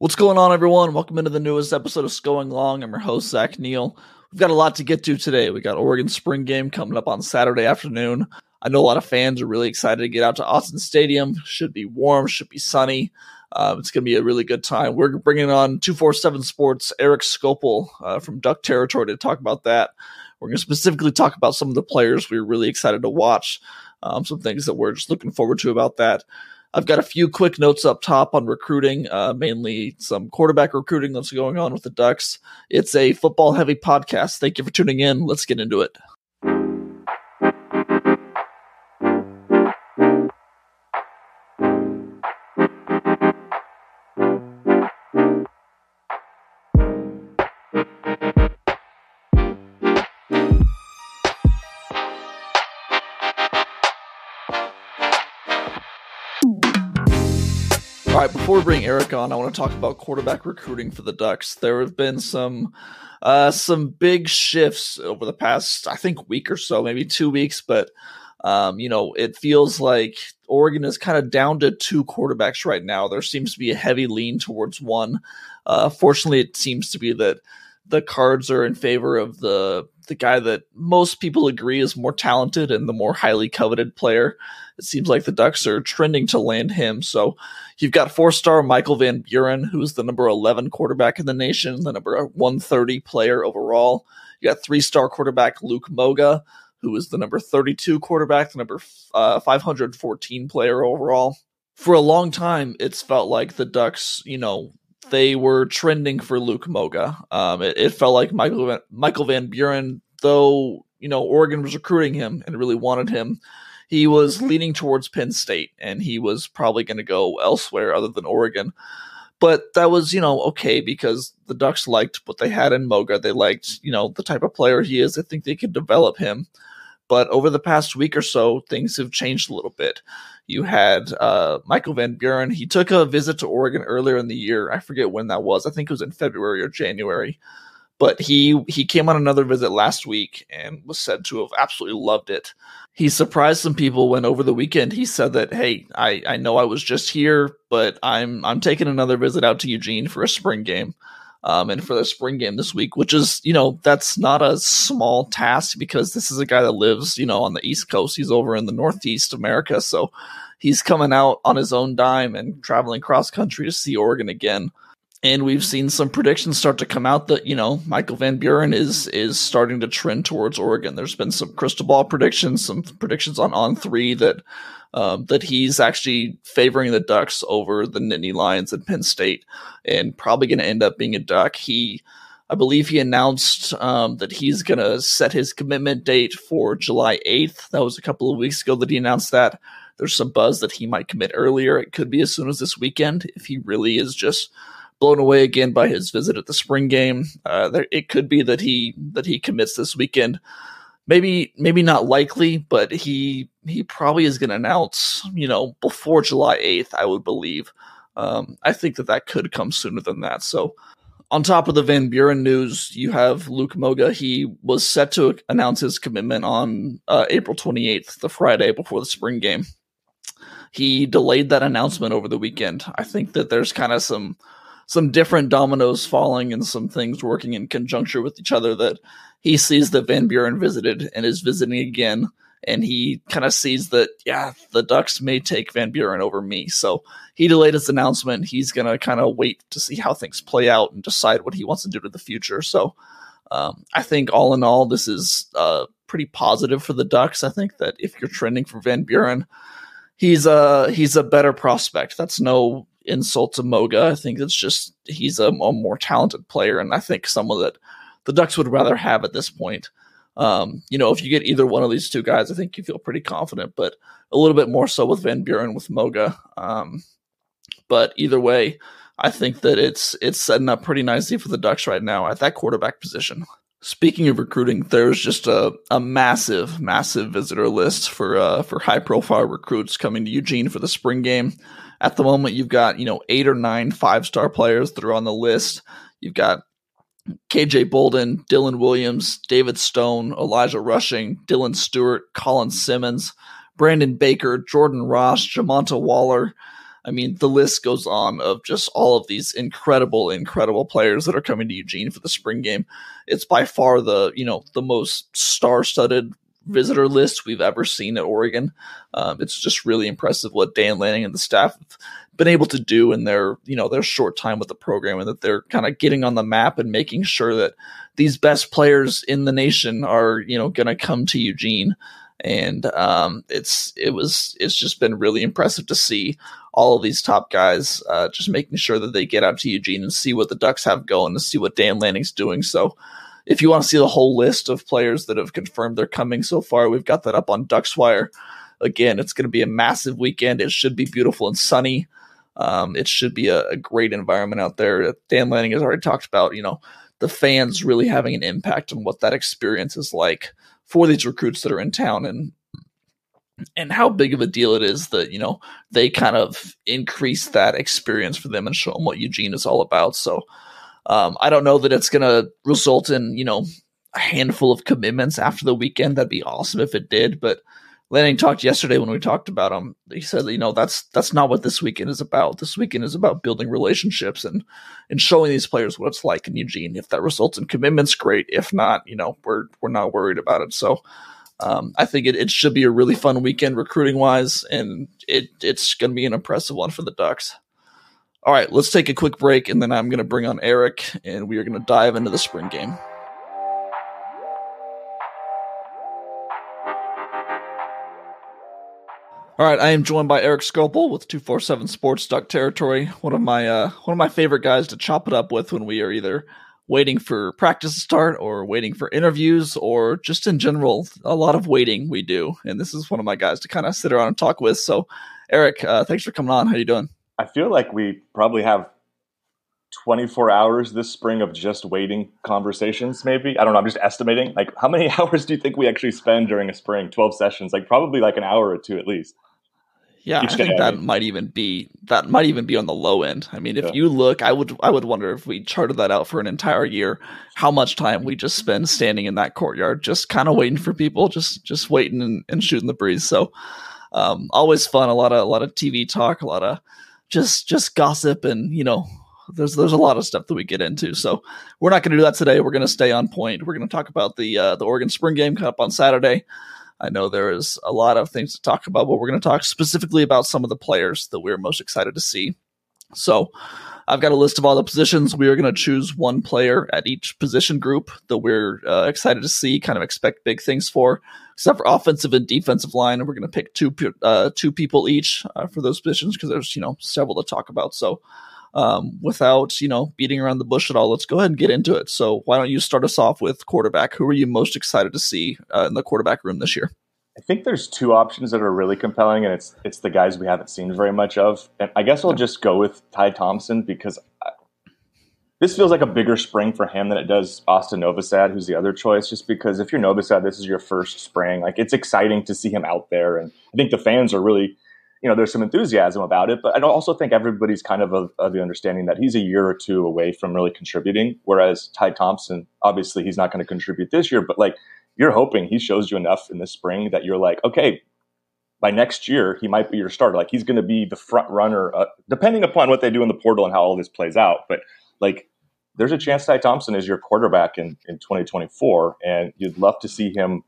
What's going on, everyone? Welcome into the newest episode of Going Long. I'm your host, Zach Neel. We've got a lot to get to today. We got Oregon spring game coming up on Saturday afternoon. I know a lot of fans are really excited to get out to Autzen Stadium. Should be warm, should be sunny. Uh, it's going to be a really good time. We're bringing on 247 Sports Erik Skopil uh, from Duck Territory to talk about that. We're going to specifically talk about some of the players we are really excited to watch, um, some things that we're just looking forward to about that. I've got a few quick notes up top on recruiting, uh, mainly some quarterback recruiting that's going on with the Ducks. It's a football heavy podcast. Thank you for tuning in. Let's get into it. Right, before we bring Erik on, I want to talk about quarterback recruiting for the Ducks. There have been some uh, some big shifts over the past, I think, week or so, maybe two weeks. But um, you know, it feels like Oregon is kind of down to two quarterbacks right now. There seems to be a heavy lean towards one. Uh, fortunately, it seems to be that the cards are in favor of the the guy that most people agree is more talented and the more highly coveted player. It seems like the Ducks are trending to land him. So you've got four star Michael Van Buren, who's the number 11 quarterback in the nation, the number 130 player overall. You got three star quarterback Luke Moga, who is the number 32 quarterback, the number uh, 514 player overall. For a long time, it's felt like the Ducks, you know, they were trending for Luke Moga. Um, it, it, felt like Michael Van, Michael Van Buren, though you know Oregon was recruiting him and really wanted him, he was leaning towards Penn State, and he was probably going to go elsewhere other than Oregon. But that was, you know, okay because the Ducks liked what they had in Moga. They liked, you know, the type of player he is. I think they could develop him. But over the past week or so, things have changed a little bit. You had uh, Michael Van Buren. He took a visit to Oregon earlier in the year. I forget when that was. I think it was in February or January. But he he came on another visit last week and was said to have absolutely loved it. He surprised some people when over the weekend he said that, "Hey, I, I know I was just here, but I'm I'm taking another visit out to Eugene for a spring game." um, and for the spring game this week, which is, you know, that's not a small task because this is a guy that lives, you know, on the East Coast. He's over in the Northeast America. So he's coming out on his own dime and traveling cross country to see Oregon again. And we've seen some predictions start to come out that, you know, Michael Van Buren is is starting to trend towards Oregon. There's been some crystal ball predictions, some predictions on On3 that um, that he's actually favoring the Ducks over the Nittany Lions at Penn State, and probably going to end up being a Duck. He, I believe, he announced um, that he's going to set his commitment date for July 8th. That was a couple of weeks ago that he announced that. There's some buzz that he might commit earlier. It could be as soon as this weekend if he really is just blown away again by his visit at the spring game. Uh, there, it could be that he that he commits this weekend maybe maybe not likely, but he he probably is going to announce, you know, before July 8th, I would believe. Um, I think that that could come sooner than that. So, on top of the Van Buren news, you have Luke Moga. He was set to announce his commitment on uh, April 28th, the Friday before the spring game. He delayed that announcement over the weekend. I think that there's kind of some some different dominoes falling and some things working in conjuncture with each other that he sees that Van Buren visited and is visiting again. And he kind of sees that, yeah, the Ducks may take Van Buren over me. So he delayed his announcement. He's going to kind of wait to see how things play out and decide what he wants to do to the future. So um, I think all in all, this is uh, pretty positive for the Ducks. I think that if you're trending for Van Buren, he's a he's a better prospect. That's no insult to Moga. I think it's just he's a, a more talented player, and I think someone that the Ducks would rather have at this point. Um, you know, if you get either one of these two guys, I think you feel pretty confident, but a little bit more so with Van Buren with Moga. Um, but either way, I think that it's it's setting up pretty nicely for the Ducks right now at that quarterback position. Speaking of recruiting, there's just a, a massive, massive visitor list for uh, for high profile recruits coming to Eugene for the spring game. At the moment, you've got you know eight or nine five star players that are on the list. You've got KJ Bolden, Dylan Williams, David Stone, Elijah Rushing, Dylan Stewart, Colin Simmons, Brandon Baker, Jordan Ross, Jamonta Waller. I mean, the list goes on of just all of these incredible, incredible players that are coming to Eugene for the spring game. It's by far the you know the most star-studded visitor list we've ever seen at Oregon. Um, it's just really impressive what Dan Lanning and the staff have been able to do in their you know their short time with the program, and that they're kind of getting on the map and making sure that these best players in the nation are you know going to come to Eugene. And um, it's it was it's just been really impressive to see all of these top guys uh, just making sure that they get out to Eugene and see what the Ducks have going and see what Dan Lanning's doing. So if you want to see the whole list of players that have confirmed they're coming so far, we've got that up on DucksWire. Again, it's going to be a massive weekend. It should be beautiful and sunny. Um, it should be a, a, great environment out there. Dan Lanning has already talked about, you know, the fans really having an impact on what that experience is like for these recruits that are in town and and how big of a deal it is that you know they kind of increase that experience for them and show them what Eugene is all about. So um, I don't know that it's going to result in you know a handful of commitments after the weekend. That'd be awesome if it did. But Lanning talked yesterday when we talked about him. He said, you know, that's that's not what this weekend is about. This weekend is about building relationships and and showing these players what it's like in Eugene. If that results in commitments, great. If not, you know, we're we're not worried about it. So. Um, I think it, it should be a really fun weekend recruiting wise, and it it's going to be an impressive one for the Ducks. All right, let's take a quick break, and then I'm going to bring on Erik, and we are going to dive into the spring game. All right, I am joined by Erik Skopil with 247 Sports Duck Territory, one of my uh, one of my favorite guys to chop it up with when we are either waiting for practice to start or waiting for interviews or just in general a lot of waiting we do. And this is one of my guys to kind of sit around and talk with. So Erik uh, thanks for coming on. How are you doing I feel like we probably have 24 hours this spring of just waiting conversations, maybe. I don't know. I'm just estimating. Like, how many hours do you think we actually spend during a spring? 12 sessions? Like, probably like an hour or two at least. Yeah, I think that might even be that might even be on the low end. I mean, if yeah. you look, I would I would wonder if we charted that out for an entire year, how much time we just spend standing in that courtyard, just kind of waiting for people, just just waiting and, and shooting the breeze. So, um, always fun. A lot of a lot of TV talk, a lot of just just gossip and you know there's there's a lot of stuff that we get into. So we're not going to do that today. We're going to stay on point. We're going to talk about the uh, the Oregon Spring Game coming up on Saturday. I know there is a lot of things to talk about, but we're going to talk specifically about some of the players that we're most excited to see. So I've got a list of all the positions. We are going to choose one player at each position group that we're uh, excited to see, kind of expect big things for. Except for offensive and defensive line, And we're going to pick two uh, two people each uh, for those positions because there's you know several to talk about. So um, without you know beating around the bush at all, let's go ahead and get into it. So why don't you start us off with quarterback? Who are you most excited to see uh, in the quarterback room this year? I think there's two options that are really compelling, and it's it's the guys we haven't seen very much of. And I guess I'll just go with Ty Thompson because I, this feels like a bigger spring for him than it does Austin Novosad, who's the other choice. Just because if you're Novosad, this is your first spring. Like it's exciting to see him out there, and I think the fans are really, you know, there's some enthusiasm about it. But I also think everybody's kind of of, of the understanding that he's a year or two away from really contributing. Whereas Ty Thompson, obviously, he's not going to contribute this year, but like you're hoping he shows you enough in the spring that you're like, okay, by next year he might be your starter. Like he's going to be the front runner, uh, depending upon what they do in the portal and how all this plays out. But like, there's a chance Ty Thompson is your quarterback in in 2024, and you'd love to see him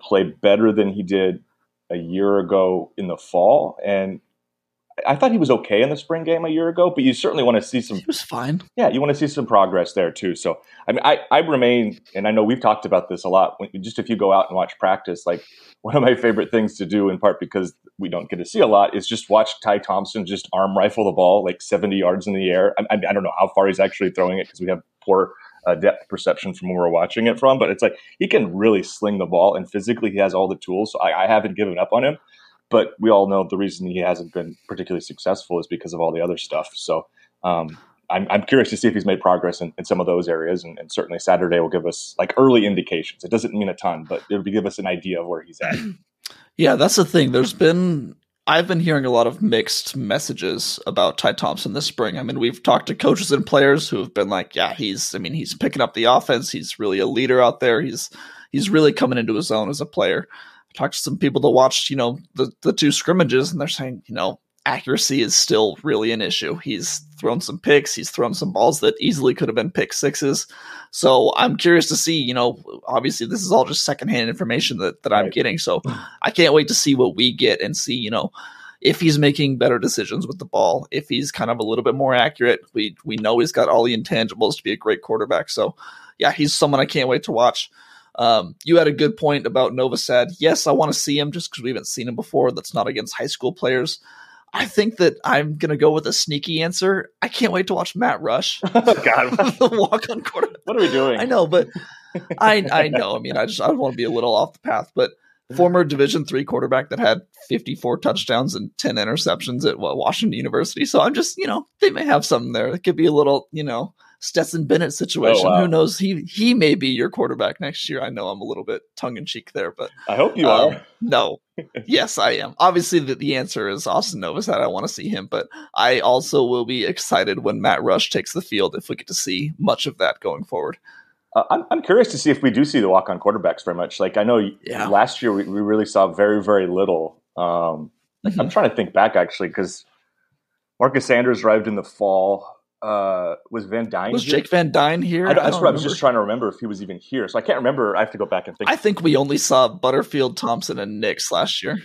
play better than he did a year ago in the fall. And I thought he was okay in the spring game a year ago, but you certainly want to see some. He was fine. Yeah, you want to see some progress there too. So, I mean, I, I remain, and I know we've talked about this a lot. When, just if you go out and watch practice, like one of my favorite things to do, in part because we don't get to see a lot, is just watch Ty Thompson just arm rifle the ball like 70 yards in the air. I, I don't know how far he's actually throwing it because we have poor uh, depth perception from where we're watching it from, but it's like he can really sling the ball, and physically he has all the tools. So I, I haven't given up on him but we all know the reason he hasn't been particularly successful is because of all the other stuff. So um, I'm, I'm, curious to see if he's made progress in, in some of those areas, and, and, certainly Saturday will give us like early indications. It doesn't mean a ton, but it'll give us an idea of where he's at. Yeah, that's the thing. There's been I've been hearing a lot of mixed messages about Ty Thompson this spring. I mean, we've talked to coaches and players who have been like, "Yeah, he's. I mean, he's picking up the offense. He's really a leader out there. He's he's really coming into his own as a player." Talked to some people that watched, you know, the, the two scrimmages, and they're saying, you know, accuracy is still really an issue. He's thrown some picks, he's thrown some balls that easily could have been pick sixes. So I'm curious to see, you know, obviously this is all just secondhand information that, that I'm Right. getting. So hmm. I can't wait to see what we get and see, you know, if he's making better decisions with the ball, if he's kind of a little bit more accurate. We we know he's got all the intangibles to be a great quarterback. So yeah, he's someone I can't wait to watch. Um, you had a good point about Novosad, Yes, I want to see him just because we haven't seen him before. That's not against high school players. I think that I'm gonna go with a sneaky answer. I can't wait to watch Matt Rush, God, the walk-on quarterback. what are we doing? I know, but I I know. I mean, I just I want to be a little off the path, but former Division three quarterback that had 54 touchdowns and 10 interceptions at Washington University. So I'm just you know they may have something there. It could be a little you know Stetson Bennett situation. Oh, wow. Who knows? He he may be your quarterback next year. I know I'm a little bit tongue in cheek there, but I hope you uh, are. no. yes, I am. Obviously, the, the answer is Austin Novosad. I want to see him, but I also will be excited when Matt Rush takes the field if we get to see much of that going forward. Uh, I'm, I'm curious to see if we do see the walk on quarterbacks very much. Like I know Yeah. last year we, we really saw very very little. Um, Mm-hmm. I'm trying to think back actually because Marcus Sanders arrived in the fall. Uh, was Van Dyne? Was here? Jake Van Dyne here? I, don't what I was just trying to remember if he was even here. So I can't remember. I have to go back and think. I think we only saw Butterfield, Thompson, and Nix last year.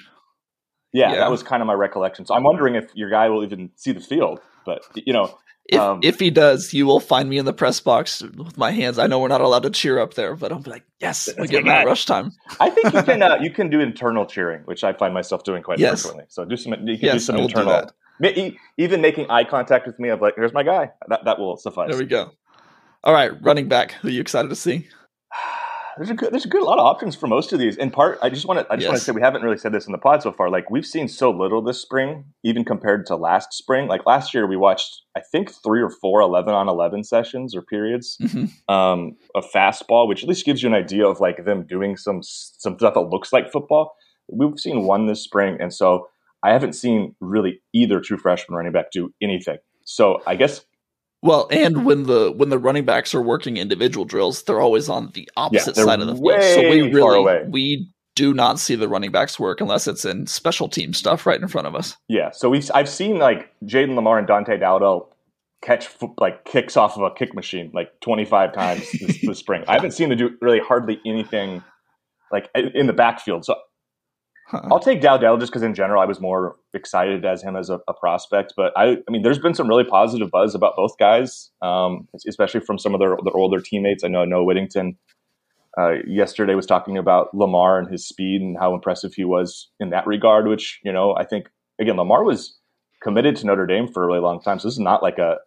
yeah, yeah. that was kind of my recollection. So I'm wondering if your guy will even see the field. But you know, If Um, if he does, you will find me in the press box with my hands. I know we're not allowed to cheer up there, but I'll be like, yes, we get my Matt. Rush time. I think you can uh, you can do internal cheering, which I find myself doing quite Yes. frequently. So do some you can do Yes, some I do internal. Even making eye contact with me, of like, here's my guy. That that will suffice. There we go. All right, running back. Who are you excited to see? There's a good there's a good lot of options for most of these. In part, I just want to I just want to say we haven't really said this in the pod so far. Like we've seen so little this spring, even compared to last spring. Like last year, we watched I think three or four 11 on 11 sessions or periods Mhm. um, of fastball, which at least gives you an idea of like them doing some some stuff that looks like football. We've seen one this spring, and so I haven't seen really either true freshman running back do anything. So I guess Well, and when the when the running backs are working individual drills, they're always on the opposite they're side of the field. So we really away. we do not see the running backs work unless it's in special team stuff right in front of us. yeah. So we've I've seen like Jayden Limar and Dante Dowdell catch like kicks off of a kick machine like 25 times this, this spring. I haven't seen them do really hardly anything like in the backfield. So Huh. I'll take Dowdell just because in general I was more excited as him as a, a prospect. But I, I mean, there's been some really positive buzz about both guys, um, especially from some of their, their older teammates. I know Noah Whittington uh, yesterday was talking about Limar and his speed and how impressive he was in that regard. Which you know, I think again, Limar was committed to Notre Dame for a really long time, so this is not like a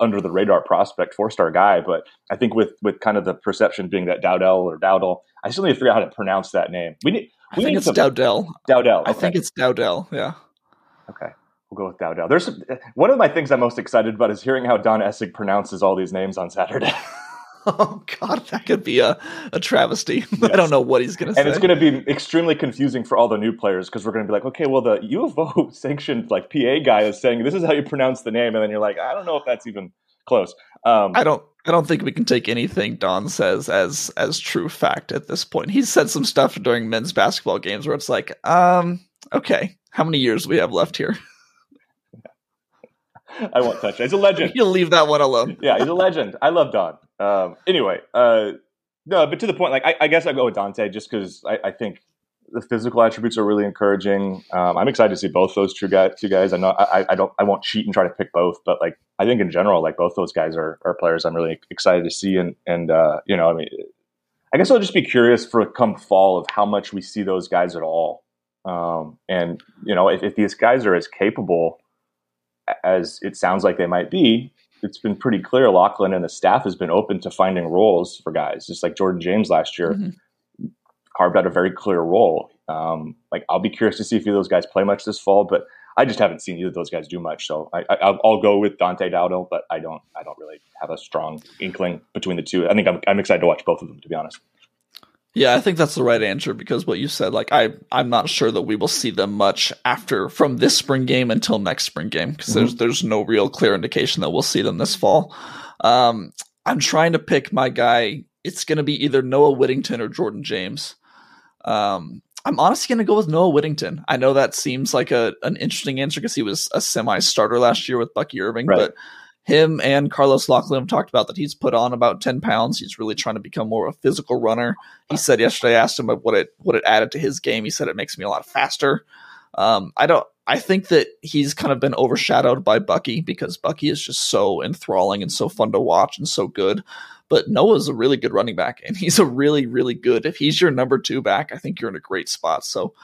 under the radar prospect four star guy. But I think with with kind of the perception being that Dowdell or Dowdell, I still need to figure out how to pronounce that name. We need. I think it's some- Dowdell. Dowdell. I think it's Dowdell. Yeah. Okay, we'll go with Dowdell. There's some, one of my things I'm most excited about is hearing how Don Essig pronounces all these names on Saturday, Oh God, that could be a, a travesty. I don't know what he's gonna say. and it's going to be extremely confusing for all the new players because we're going to be like, okay, well, the U of O sanctioned like PA guy is saying this is how you pronounce the name, and then you're like, I don't know if that's even close. Um, I don't I don't think we can take anything Don says as as true fact at this point. He's said some stuff during men's basketball games where it's like, um, okay, how many years do we have left here? I won't touch it. He's a legend. You'll leave that one alone. yeah, he's a legend. I love Don. Um, anyway, uh, no, but to the point, like I, I guess I go with Dante just because I, I think the physical attributes are really encouraging. Um, I'm excited to see both those two guys. Two guys. I know I, I don't. I won't cheat and try to pick both, but like I think in general, like both those guys are, are players I'm really excited to see. And and uh, you know, I mean, I guess I'll just be curious for come fall of how much we see those guys at all. Um, and you know, if, if these guys are as capable as it sounds like they might be, it's been pretty clear Locklyn and the staff has been open to finding roles for guys, just like Jordan James last year Mhm. Carved out a very clear role. Um, like I'll be curious to see if either of those guys play much this fall, but I just haven't seen either of those guys do much. So I, I, I'll, I'll go with Dante Dowdell, but I don't I don't really have a strong inkling between the two. I think I'm, I'm excited to watch both of them, to be honest. Yeah, I think that's the right answer because what you said, like I, I'm not sure that we will see them much after from this spring game until next spring game because there's there's no real clear indication that we'll see them this fall. Um, I'm trying to pick my guy. It's going to be either Noah Whittington or Jordan James. Um, I'm honestly going to go with Noah Whittington. I know that seems like a an interesting answer because he was a semi starter last year with Bucky Irving, right. but him and Carlos Locklyn talked about that he's put on about 10 pounds. He's really trying to become more of a physical runner. He said yesterday, I asked him what it what it added to his game. He said it makes me a lot faster. Um, I don't. I think that he's kind of been overshadowed by Bucky because Bucky is just so enthralling and so fun to watch and so good. But Noah's a really good running back, and he's a really, really good. If he's your number two back, I think you're in a great spot. So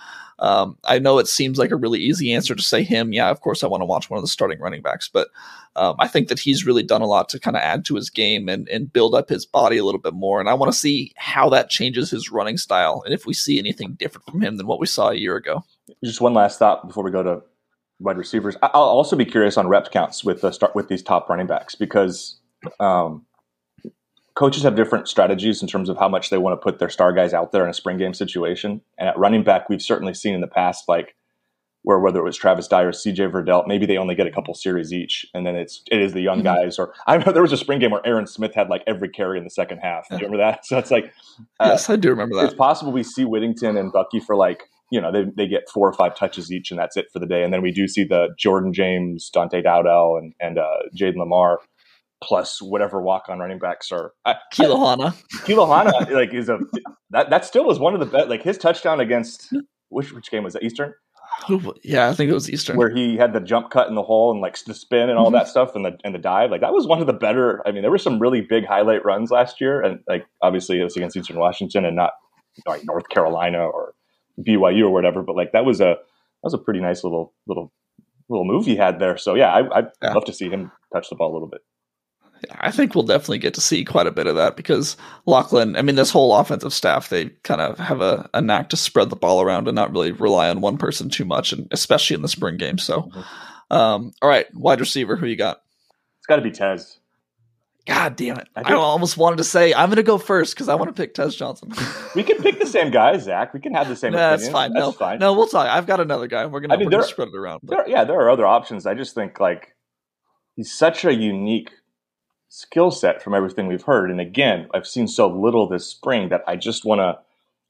um, I know it seems like a really easy answer to say him. Yeah, of course, I want to watch one of the starting running backs, but um, I think that he's really done a lot to kind of add to his game and, and build up his body a little bit more. And I want to see how that changes his running style and if we see anything different from him than what we saw a year ago. Just one last thought before we go to wide receivers. I'll also be curious on rep counts with the start with these top running backs because um, coaches have different strategies in terms of how much they want to put their star guys out there in a spring game situation. And at running back, we've certainly seen in the past, like where whether it was Travis Dye, CJ Verdell, maybe they only get a couple series each, and then it's it is the young mm-hmm. guys. Or I know there was a spring game where Aaron Smith had like every carry in the second half. Do you remember that? So it's like, uh, yes, I do remember that. It's possible we see Whittington and Bucky for like you know they they get four or five touches each, and that's it for the day. And then we do see the Jordan James, Dante Dowdell, and and uh, Jayden Limar plus whatever walk on running backs are. Uh, Kilohana. Kilohana like is a that that still was one of the best. Like his touchdown against which which game was that? Eastern. Yeah, I think it was Eastern. Where he had the jump cut in the hole and like the spin and all mm-hmm. that stuff and the and the dive. Like that was one of the better. I mean, there were some really big highlight runs last year, and like obviously it was against Eastern Washington and not like North Carolina or BYU or whatever. But like that was a that was a pretty nice little little little move he had there. So yeah, I, I'd yeah. love to see him touch the ball a little bit. I think we'll definitely get to see quite a bit of that because Locklyn, I mean, this whole offensive staff, they kind of have a, a knack to spread the ball around and not really rely on one person too much, and especially in the spring game. So, um, all right, wide receiver, who you got? It's got to be Tez. God damn it! I, I almost wanted to say I'm going to go first because I want to pick Tez Johnson. we can pick the same guy, Zach. We can have the same. That's fine. That's no, fine. No, we'll talk. I've got another guy. We're going to spread it around. There, yeah, there are other options. I just think like he's such a unique skill set from everything we've heard. And again, I've seen so little this spring that I just want to,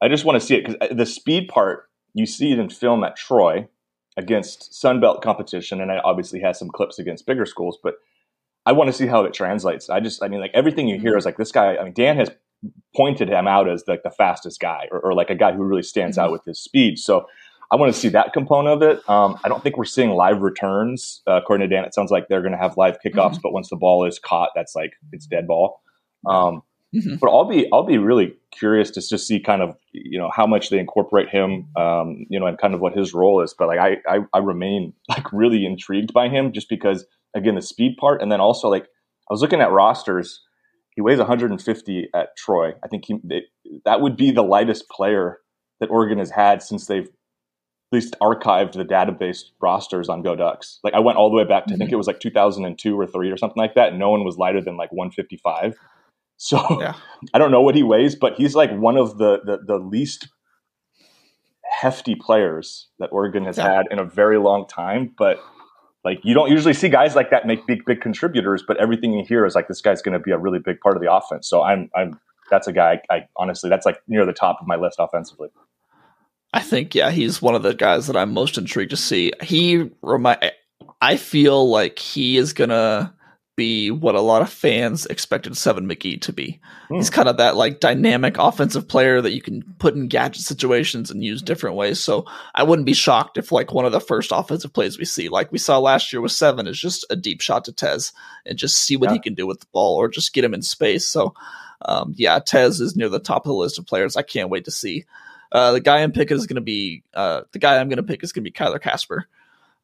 I just want to see it because uh, the speed part you see it in film at Troy against Sunbelt competition, and I obviously has some clips against bigger schools, but I want to see how it translates. I just, I mean, like everything you hear is like this guy. I mean, Dan has pointed him out as like the fastest guy, or, or like a guy who really stands mm-hmm. out with his speed. So I want to see that component of it. Um, I don't think we're seeing live returns. Uh, according to Dan, it sounds like they're going to have live kickoffs, mm-hmm. but once the ball is caught, that's like it's dead ball. Um, mm-hmm. But I'll be I'll be really curious to just see kind of you know how much they incorporate him, um, you know, and kind of what his role is. But like I, I I remain like really intrigued by him just because again the speed part, and then also like I was looking at rosters. He weighs 150 at Troy. I think he they, that would be the lightest player that Oregon has had since they've least archived the database rosters on Go Ducks. Like I went all the way back to mm-hmm. I think mm-hmm. it was like 2002 or three or something like that. And no one was lighter than like 155. So yeah. I don't know what he weighs, but he's like one of the the, the least hefty players that Oregon has yeah. had in a very long time. But like you don't usually see guys like that make big big contributors, but everything you hear is like this guy's going to be a really big part of the offense. So I'm I'm that's a guy I, I honestly that's like near the top of my list offensively. I think yeah, he's one of the guys that I'm most intrigued to see. He remind I feel like he is gonna be what a lot of fans expected Seven McGee to be. Mm. He's kind of that like dynamic offensive player that you can put in gadget situations and use different ways. So I wouldn't be shocked if like one of the first offensive plays we see, like we saw last year with Seven, is just a deep shot to Tez and just see what yeah. he can do with the ball or just get him in space. So um, yeah, Tez is near the top of the list of players. I can't wait to see. Uh, the guy I'm picking is going to be uh, the guy I'm going to pick is going to be Kyler Kasper.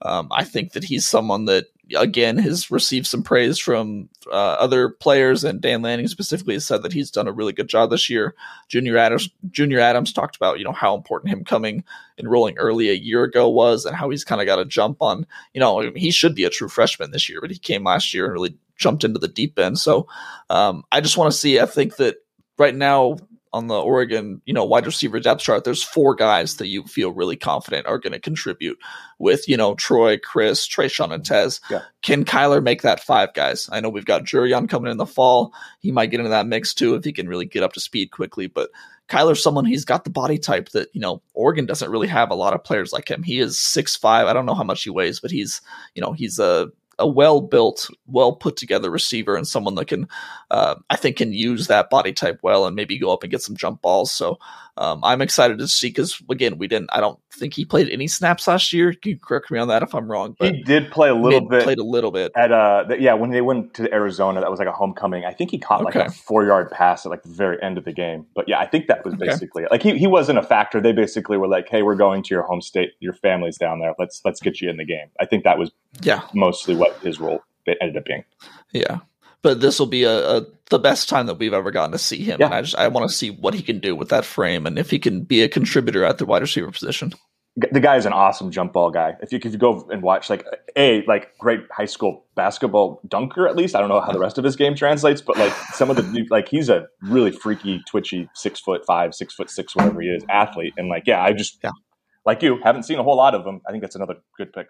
Um, I think that he's someone that again has received some praise from uh, other players, and Dan Lanning specifically has said that he's done a really good job this year. Junior Adams, Junior Adams talked about you know how important him coming enrolling early a year ago was, and how he's kind of got a jump on. You know, he should be a true freshman this year, but he came last year and really jumped into the deep end. So um, I just want to see. I think that right now on the Oregon, you know, wide receiver depth chart, there's four guys that you feel really confident are going to contribute with, you know, Troy, Chris, Traeshon, and Tez. Yeah. Can Kyler make that five guys? I know we've got Jurrion coming in the fall. He might get into that mix too if he can really get up to speed quickly. But Kyler's someone he's got the body type that, you know, Oregon doesn't really have a lot of players like him. He is six five. I don't know how much he weighs, but he's, you know, he's a a well built, well put together receiver and someone that can, uh, I think, can use that body type well and maybe go up and get some jump balls. So um, I'm excited to see because again, we didn't. I don't think he played any snaps last year. You correct me on that if I'm wrong. But he did play a little bit. Played a little bit at uh yeah when they went to Arizona. That was like a homecoming. I think he caught like a four yard pass at like the very end of the game. But yeah, I think that was basically okay. like he he wasn't a factor. They basically were like, hey, we're going to your home state. Your family's down there. Let's let's get you in the game. I think that was yeah mostly what his role ended up being. Yeah but this will be a, a, the best time that we've ever gotten to see him. Yeah. And I just I want to see what he can do with that frame and if he can be a contributor at the wide receiver position. The guy is an awesome jump ball guy. If you if you go and watch like a like great high school basketball dunker at least. I don't know how the rest of his game translates, but like some of the like he's a really freaky, twitchy, six foot five, six foot six, whatever he is, athlete. And like yeah, I just yeah. like you haven't seen a whole lot of him. I think that's another good pick.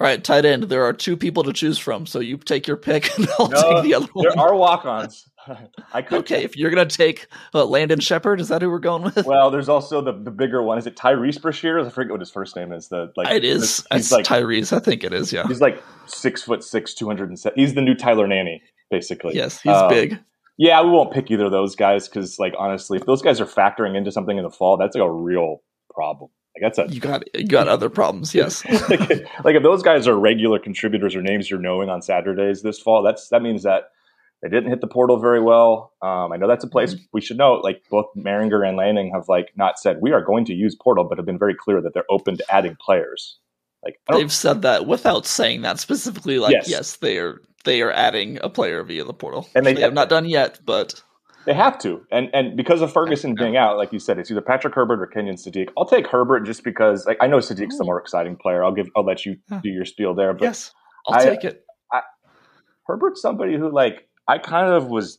All right, tight end. There are two people to choose from, so you take your pick, and I'll no, take the other one. There are walk-ons. I could. Okay, take. if you're gonna take uh, Landon Shepherd, is that who we're going with? Well, there's also the, the bigger one. Is it Tyrese Brashear? I forget what his first name is. The like it is. He's like Tyrese. I think it is. Yeah. He's like six foot six, two hundred and seven. He's the new Tyler Nanny, basically. Yes, he's um, big. Yeah, we won't pick either of those guys because, like, honestly, if those guys are factoring into something in the fall, that's like a real problem. Like that's a you got you got other problems. Yes, like, like if those guys are regular contributors or names you're knowing on Saturdays this fall, that's that means that they didn't hit the portal very well. Um, I know that's a place mm-hmm. we should note. Like both Mehringer and Lanning have like not said we are going to use portal, but have been very clear that they're open to adding players. Like they've said that without saying that specifically. Like yes, yes they are they are adding a player via the portal, and they, they have not done yet, but they have to, and and because of Ferguson being out, like you said, it's either Patrick Herbert or Kenyon Sadiq. I'll take Herbert just because like, I know Sadiq's the oh. more exciting player. I'll give I'll let you do your spiel there, but yes, I'll I, take it. I, Herbert's somebody who like I kind of was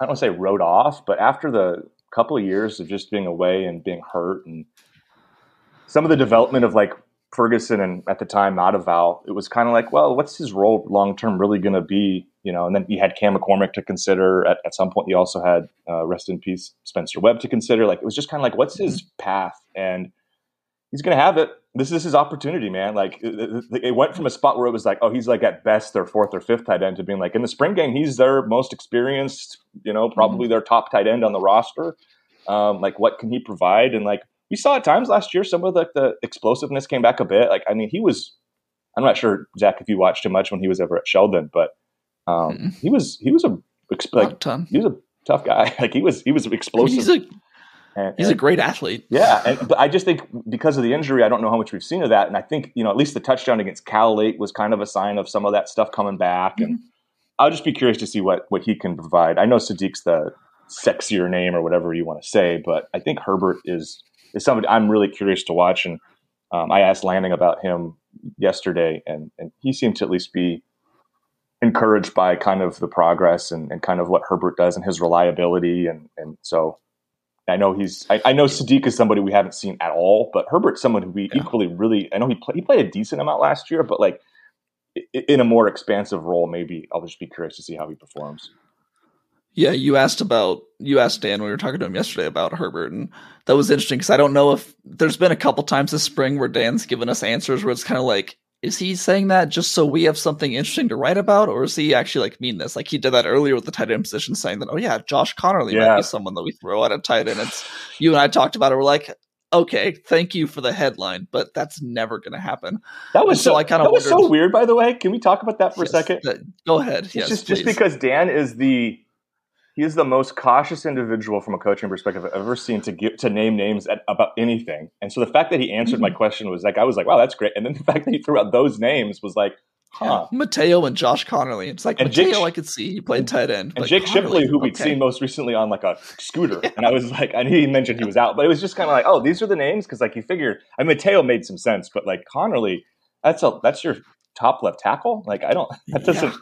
I don't want to say wrote off, but after the couple of years of just being away and being hurt and some of the development of like Ferguson and at the time Val, it was kind of like, well, what's his role long term really going to be? You know, and then he had Cam McCormick to consider. At, at some point, he also had uh, rest in peace Spencer Webb to consider. Like it was just kind of like, what's his path? And he's going to have it. This is his opportunity, man. Like it, it, went from a spot where it was like, oh, he's like at best their fourth or fifth tight end to being like in the spring game, he's their most experienced. You know, probably mm-hmm. their top tight end on the roster. Um, like, what can he provide? And like we saw at times last year some of the, the explosiveness came back a bit. Like, I mean, he was, I'm not sure, Zach, if you watched him much when he was ever at Sheldon, but um, mm. he was, he was a, like, he was a tough guy. like he was, he was explosive. He's a, and, he's and, a great athlete. Yeah. And, but I just think because of the injury, I don't know how much we've seen of that. And I think, you know, at least the touchdown against Cal late was kind of a sign of some of that stuff coming back. Mm-hmm. And I'll just be curious to see what, what he can provide. I know Sadiq's the sexier name or whatever you want to say, but I think Herbert is, is somebody I'm really curious to watch. And um, I asked Lanning about him yesterday, and, and he seemed to at least be encouraged by kind of the progress and, and kind of what Herbert does and his reliability. And, and so I know he's, I, I, know Sadiq is somebody we haven't seen at all, but Herbert's someone who we yeah. equally really, I know he, play, he played a decent amount last year, but like in a more expansive role, maybe I'll just be curious to see how he performs. Yeah, you asked about you asked Dan we were talking to him yesterday about Herbert, and that was interesting because I don't know if there's been a couple times this spring where Dan's given us answers where it's kind of like, is he saying that just so we have something interesting to write about, or is he actually like mean this? Like he did that earlier with the tight end position, saying that, oh yeah, Josh Conerly yeah. might be someone that we throw out at tight end. It's you and I talked about it. We're like, okay, thank you for the headline, but that's never going to happen. That was so, so I kind of was so weird. By the way, can we talk about that for yes, a second? That, go ahead. Yes, just just because Dan is the he is the most cautious individual from a coaching perspective I've ever seen to give to name names at, about anything. And so the fact that he answered mm-hmm. my question was like, I was like, wow, that's great. And then the fact that he threw out those names was like, huh. Yeah. Matayo and Josh Conerly. It's like and Matayo, Jake, I could see he played tight end. And Jake Conerly, Shipley, who we'd seen most recently on like a scooter. yeah. And I was like, I knew he mentioned he was out, but it was just kind of like, oh, these are the names because like you figured. I mean, Matayo made some sense, but like Conerly, that's a that's your top left tackle. Like I don't that doesn't. Yeah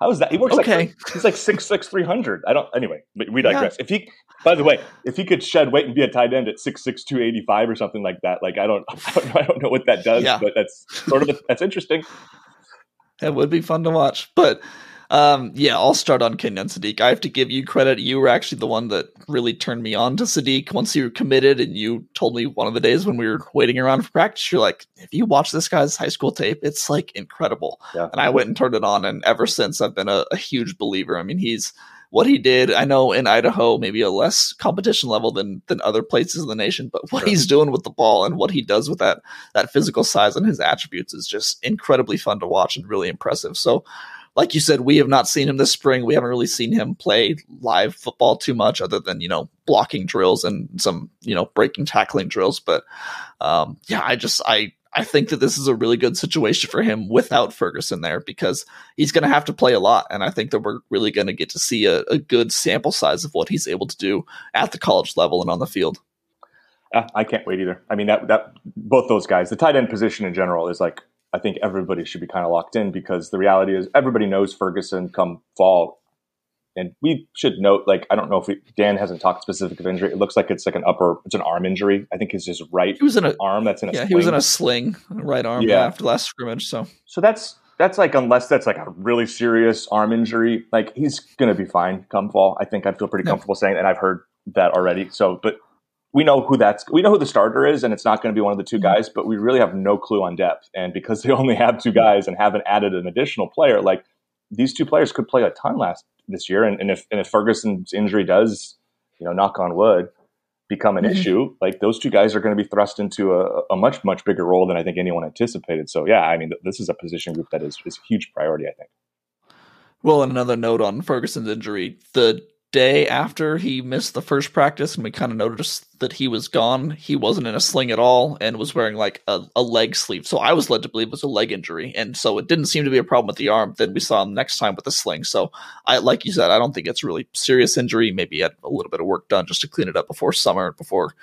How is that? He works Okay. like he's like six six three hundred. I don't. Anyway, but we digress. If he, by the way, if he could shed weight and be a tight end at six six two eighty five or something like that, like I don't, I don't know what that does, Yeah. but that's sort of that's interesting. It would be fun to watch. But um, yeah, I'll start on Kenyon Sadiq. I have to give you credit. You were actually the one that really turned me on to Sadiq once you were committed and you told me one of the days when we were waiting around for practice, you're like, if you watch this guy's high school tape, it's like incredible. Yeah. And I went and turned it on and ever since I've been a, a huge believer. I mean, he's what he did, I know in Idaho, maybe a less competition level than than other places in the nation, but what Sure. he's doing with the ball and what he does with that that physical size and his attributes is just incredibly fun to watch and really impressive. So, like you said, we have not seen him this spring. We haven't really seen him play live football too much, other than you know blocking drills and some you know breaking tackling drills. But um, yeah, I just I I think that this is a really good situation for him without Ferguson there because he's going to have to play a lot, and I think that we're really going to get to see a, a good sample size of what he's able to do at the college level and on the field. Uh, I can't wait either. I mean, that that both those guys, the tight end position in general is like I think everybody should be kind of locked in because the reality is everybody knows Ferguson come fall, and we should note like I don't know if we, Dan hasn't talked specific of injury. It looks like it's like an upper, it's an arm injury. I think it's his right He was in a arm that's in a yeah, sling. he was in a sling, right arm, yeah. Yeah. after last scrimmage. So So that's that's like unless that's like a really serious arm injury, like he's gonna be fine come fall. I think I feel pretty Yeah. comfortable saying, that, and I've heard that already. So, but we know who that's we know who the starter is, and it's not going to be one of the 2 Mhm. guys. But we really have no clue on depth, and because they only have two guys and haven't added an additional player, like these two players could play a ton last this year. And, and if and if Ferguson's injury does, you know, knock on wood, become an Mhm. issue, like those two guys are going to be thrust into a, a much much bigger role than I think anyone anticipated. So yeah, I mean, this is a position group that is is a huge priority. I think. Well, and another note on Ferguson's injury. The day after he missed the first practice and we kind of noticed that he was gone, he wasn't in a sling at all and was wearing like a, a leg sleeve. So I was led to believe it was a leg injury. And so it didn't seem to be a problem with the arm. Then we saw him next time with the sling. So I like you said, I don't think it's a really serious injury. Maybe he had a little bit of work done just to clean it up before summer, before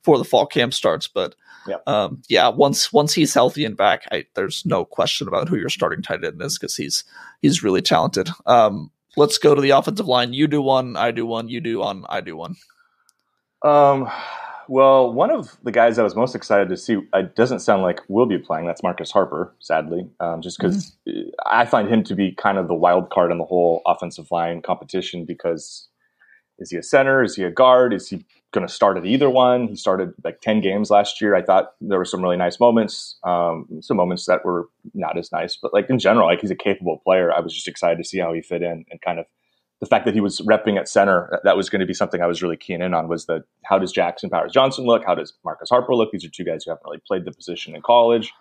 before the fall camp starts. But Yep. um, yeah, once once he's healthy and back, I, there's no question about who your starting tight end is because he's he's really talented. Um, let's go to the offensive line. You do one, I do one, you do one, I do one. Um, well, one of the guys I was most excited to see it doesn't sound like will be playing. That's Marcus Harper, sadly, um, just because I find him to be kind of the wild card in the whole offensive line competition. Because is he a center? Is he a guard? Is he going to start at either one? He started like ten games last year. I thought there were some really nice moments, um, some moments that were not as nice, but like in general, like he's a capable player. I was just excited to see how he fit in and kind of the fact that he was repping at center, that- that was going to be something I was really keen in on was that how does Jackson Powers Johnson look? How does Marcus Harper look? These are two guys who haven't really played the position in college.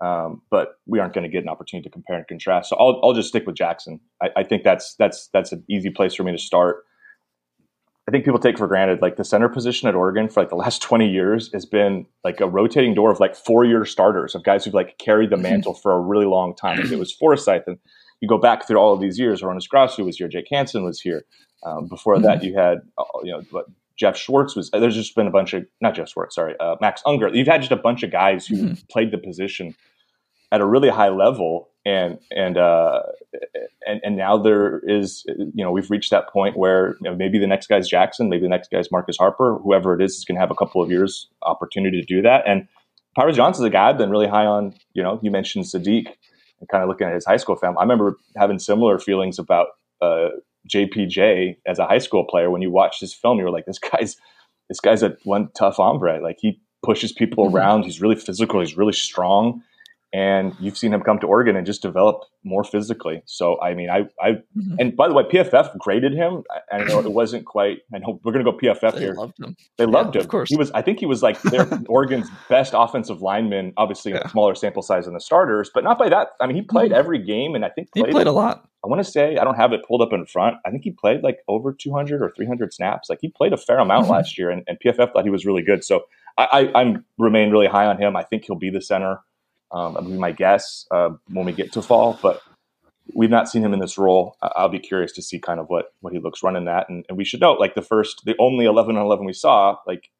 Um, but we aren't going to get an opportunity to compare and contrast. So I'll, I'll just stick with Jackson. I, I think that's that's that's an easy place for me to start. I think people take for granted like the center position at Oregon for like the last 20 years has been like a rotating door of like four year starters of guys who've like carried the Mhm. mantle for a really long time. Like, it was Forsyth and you go back through all of these years. Hroniss Grasu was here. Jake Hanson was here. Um, before that, you had uh, you know what, Jeff Schwartz was. There's just been a bunch of not Jeff Schwartz, sorry, uh, Max Unger. You've had just a bunch of guys who Mhm. played the position at a really high level, and and uh, and and now there is you know we've reached that point where you know, maybe the next guy's Jackson, maybe the next guy's Marcus Harper, whoever it is is going to have a couple of years opportunity to do that. And Powers Johnson's a guy I've been really high on. You know, you mentioned Sadiq and kind of looking at his high school film. I remember having similar feelings about uh, JPJ as a high school player. When you watch his film, you were like, this guy's this guy's a one tough hombre. Like he pushes people Mhm. around. He's really physical. He's really strong. And you've seen him come to Oregon and just develop more physically. So I mean, I, I Mhm. and by the way, PFF graded him. I, I know it wasn't quite. I know we're going to go PFF They here. loved him. They loved Yeah, him. of course. He was. I think he was like their Oregon's best offensive lineman. Obviously, Yeah. a smaller sample size than the starters, but not by that. I mean, he played Mhm. every game, and I think He played. played a lot. I want to say I don't have it pulled up in front. I think he played like over 200 or 300 snaps. Like he played a fair amount Mhm. last year, and, and PFF thought he was really good. So I, I I'm remain really high on him. I think he'll be the center. Um, that would be my guess uh, when we get to fall, but we've not seen him in this role. I'll be curious to see kind of what what he looks running that. And, and we should note, like the first, the only 11 on 11 we saw, like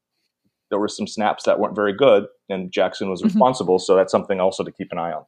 there were some snaps that weren't very good, and Jackson was Mhm. responsible. So that's something also to keep an eye on.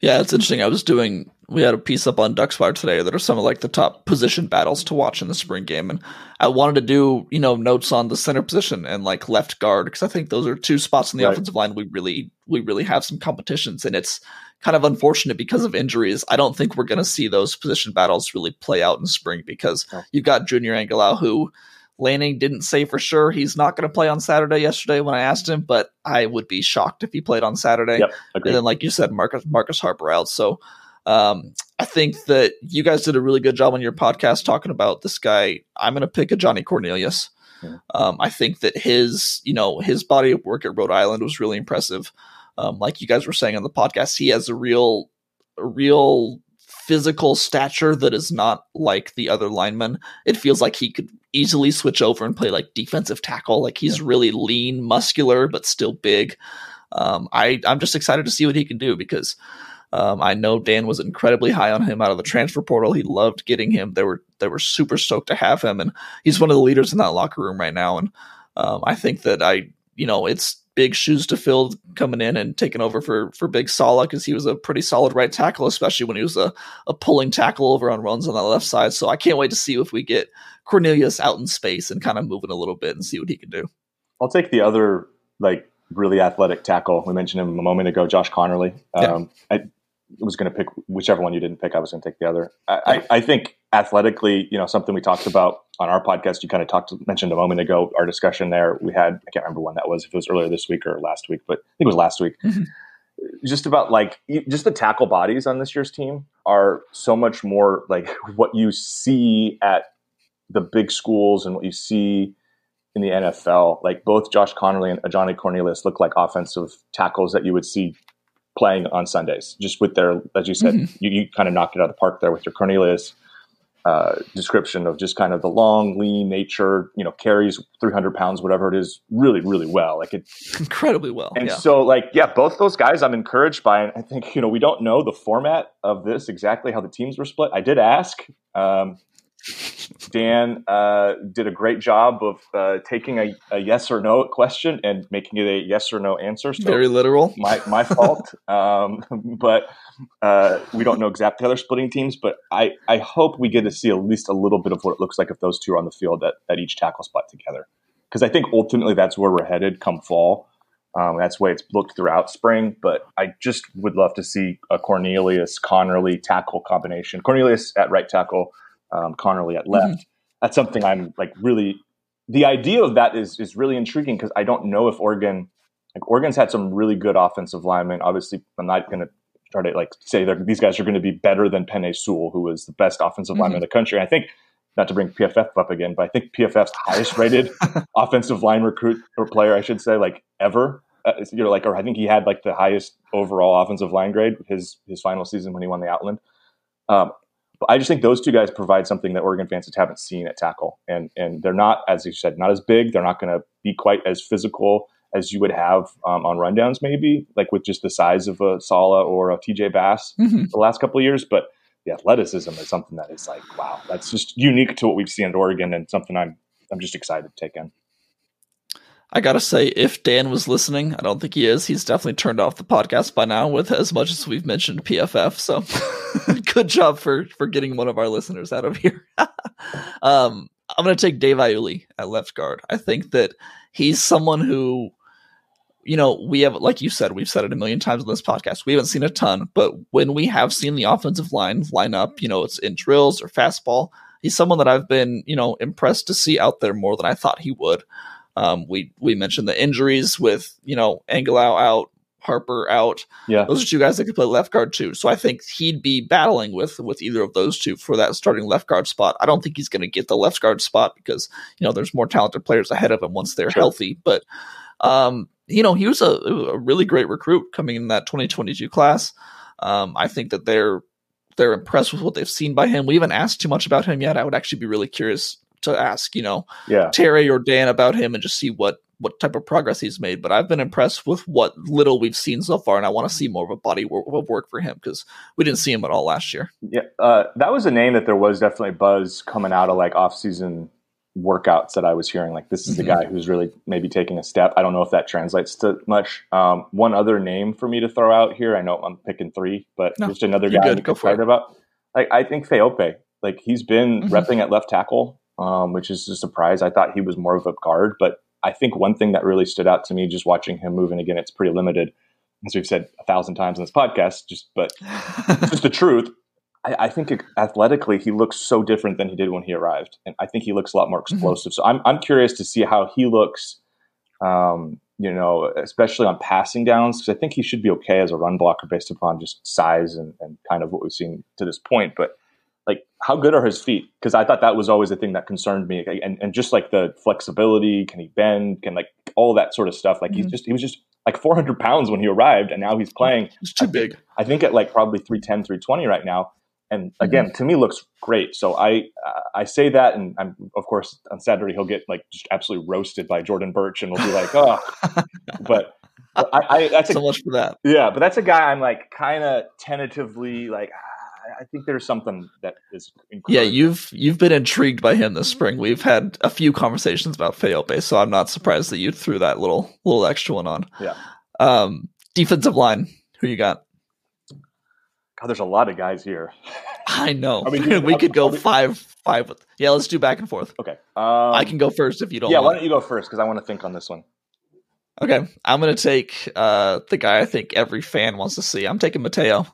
Yeah, it's interesting. I was doing we had a piece up on Duckswire today that are some of like the top position battles to watch in the spring game, and I wanted to do you know notes on the center position and like left guard because I think those are two spots in the right. offensive line we really we really have some competitions, and it's kind of unfortunate because of injuries. I don't think we're going to see those position battles really play out in spring because you've got Junior Angilau who Lanning didn't say for sure he's not going to play on Saturday yesterday when I asked him, but I would be shocked if he played on Saturday. Yep, and then, like you said, Marcus Marcus Harper out. So um, I think that you guys did a really good job on your podcast talking about this guy. I'm going to pick a Johnny Cornelius. Yeah. Um, I think that his, you know, his body of work at Rhode Island was really impressive. Um, like you guys were saying on the podcast, he has a real, a real physical stature that is not like the other linemen. It feels like he could easily switch over and play like defensive tackle. Like he's really lean, muscular, but still big. Um, I I'm just excited to see what he can do because um, I know Dan was incredibly high on him out of the transfer portal. He loved getting him. They were they were super stoked to have him, and he's one of the leaders in that locker room right now. And um, I think that I you know it's big shoes to fill coming in and taking over for for Big Sala because he was a pretty solid right tackle, especially when he was a, a pulling tackle over on runs on the left side. So I can't wait to see if we get Cornelius out in space and kind of moving a little bit and see what he can do. I'll take the other like really athletic tackle. We mentioned him a moment ago, Josh Conerly. Um, yeah. I, was going to pick whichever one you didn't pick. I was going to take the other. I, I, I, think athletically, you know, something we talked about on our podcast. You kind of talked mentioned a moment ago our discussion there. We had I can't remember when that was. If it was earlier this week or last week, but I think it was last week. Mm-hmm. Just about like just the tackle bodies on this year's team are so much more like what you see at the big schools and what you see in the NFL. Like both Josh Conerly and Johnny Cornelius look like offensive tackles that you would see playing on Sundays, just with their, as you said, mm-hmm. you, you, kind of knocked it out of the park there with your Cornelius uh, description of just kind of the long, lean nature, you know, carries 300 pounds, whatever it is, really, really well. Like it incredibly well. And yeah. so, like, yeah, both those guys I'm encouraged by. And I think, you know, we don't know the format of this exactly how the teams were split. I did ask. Um, Dan uh, did a great job of uh, taking a, a, yes or no question and making it a yes or no answer. So Very literal. My my fault. um, but uh, we don't know exactly how they're splitting teams. But I, I hope we get to see at least a little bit of what it looks like if those two are on the field at, at each tackle spot together. Because I think ultimately that's where we're headed come fall. Um, that's the way it's looked throughout spring. But I just would love to see a Cornelius Conerly tackle combination. Cornelius at right tackle um, Conerly at left. Mm-hmm. That's something I'm like really. The idea of that is is really intriguing because I don't know if Oregon, like Oregon's had some really good offensive linemen. Obviously, I'm not going to try to like say that these guys are going to be better than Penei Sewell, who was the best offensive mm-hmm. lineman in the country. I think not to bring PFF up again, but I think PFF's highest rated offensive line recruit or player, I should say, like ever. Uh, you know, like, or I think he had like the highest overall offensive line grade his his final season when he won the Outland. Um, I just think those two guys provide something that Oregon fans just haven't seen at tackle, and and they're not, as you said, not as big. They're not going to be quite as physical as you would have um, on rundowns, maybe like with just the size of a Sala or a TJ Bass mm-hmm. the last couple of years. But the athleticism is something that is like, wow, that's just unique to what we've seen at Oregon, and something I'm I'm just excited to take in. I gotta say, if Dan was listening, I don't think he is. He's definitely turned off the podcast by now with as much as we've mentioned PFF. So good job for for getting one of our listeners out of here. um, I'm gonna take Dave Iuli at left guard. I think that he's someone who, you know, we have like you said, we've said it a million times on this podcast. We haven't seen a ton, but when we have seen the offensive line line up, you know, it's in drills or fastball. He's someone that I've been, you know, impressed to see out there more than I thought he would. Um, we we mentioned the injuries with you know Angilau out, Harper out. Yeah, those are two guys that could play left guard too. So I think he'd be battling with with either of those two for that starting left guard spot. I don't think he's going to get the left guard spot because you know there's more talented players ahead of him once they're sure. healthy. But um, you know he was a, a really great recruit coming in that 2022 class. Um, I think that they're they're impressed with what they've seen by him. We haven't asked too much about him yet. I would actually be really curious to ask, you know, yeah. Terry or Dan about him and just see what what type of progress he's made. But I've been impressed with what little we've seen so far, and I want to see more of a body of work for him because we didn't see him at all last year. Yeah, uh, that was a name that there was definitely buzz coming out of like off season workouts that I was hearing. Like this is mm-hmm. the guy who's really maybe taking a step. I don't know if that translates to much. Um, one other name for me to throw out here. I know I'm picking three, but no, just another guy to excited about. Like I think Feope. Like he's been mm-hmm. repping at left tackle, um, which is a surprise. I thought he was more of a guard, but I think one thing that really stood out to me just watching him move, and again, it's pretty limited, as we've said a thousand times in this podcast. Just but just the truth. I, I, think athletically he looks so different than he did when he arrived, and I think he looks a lot more mm-hmm. explosive. Mm-hmm. So I'm I'm curious to see how he looks. Um, you know, especially on passing downs, because I think he should be okay as a run blocker based upon just size and, and kind of what we've seen to this point. But like, how good are his feet? Because I thought that was always the thing that concerned me, and and just like the flexibility, can he bend? Can like all that sort of stuff. Like mm-hmm. he's just he was just like 400 pounds when he arrived, and now he's playing. He's too big. I think at like probably 310, 320 right now and again mm-hmm. to me looks great so i uh, i say that and i'm of course on saturday he'll get like just absolutely roasted by jordan burch and we'll be like oh but I, I that's so a, much for that yeah but that's a guy i'm like kind of tentatively like I think there's something that is. Incredible. Yeah, you've you've been intrigued by him this spring. We've had a few conversations about Feope, so I'm not surprised that you threw that little little extra one on. Yeah. Um, defensive line, who you got? God, there's a lot of guys here. I know. I mean, we could go five, five. Yeah, let's do back and forth. Okay. Um, I can go first if you don't. Yeah, why don't you go first? Because I want to think on this one. Okay, I'm going to take uh, the guy I think every fan wants to see. I'm taking Matayo.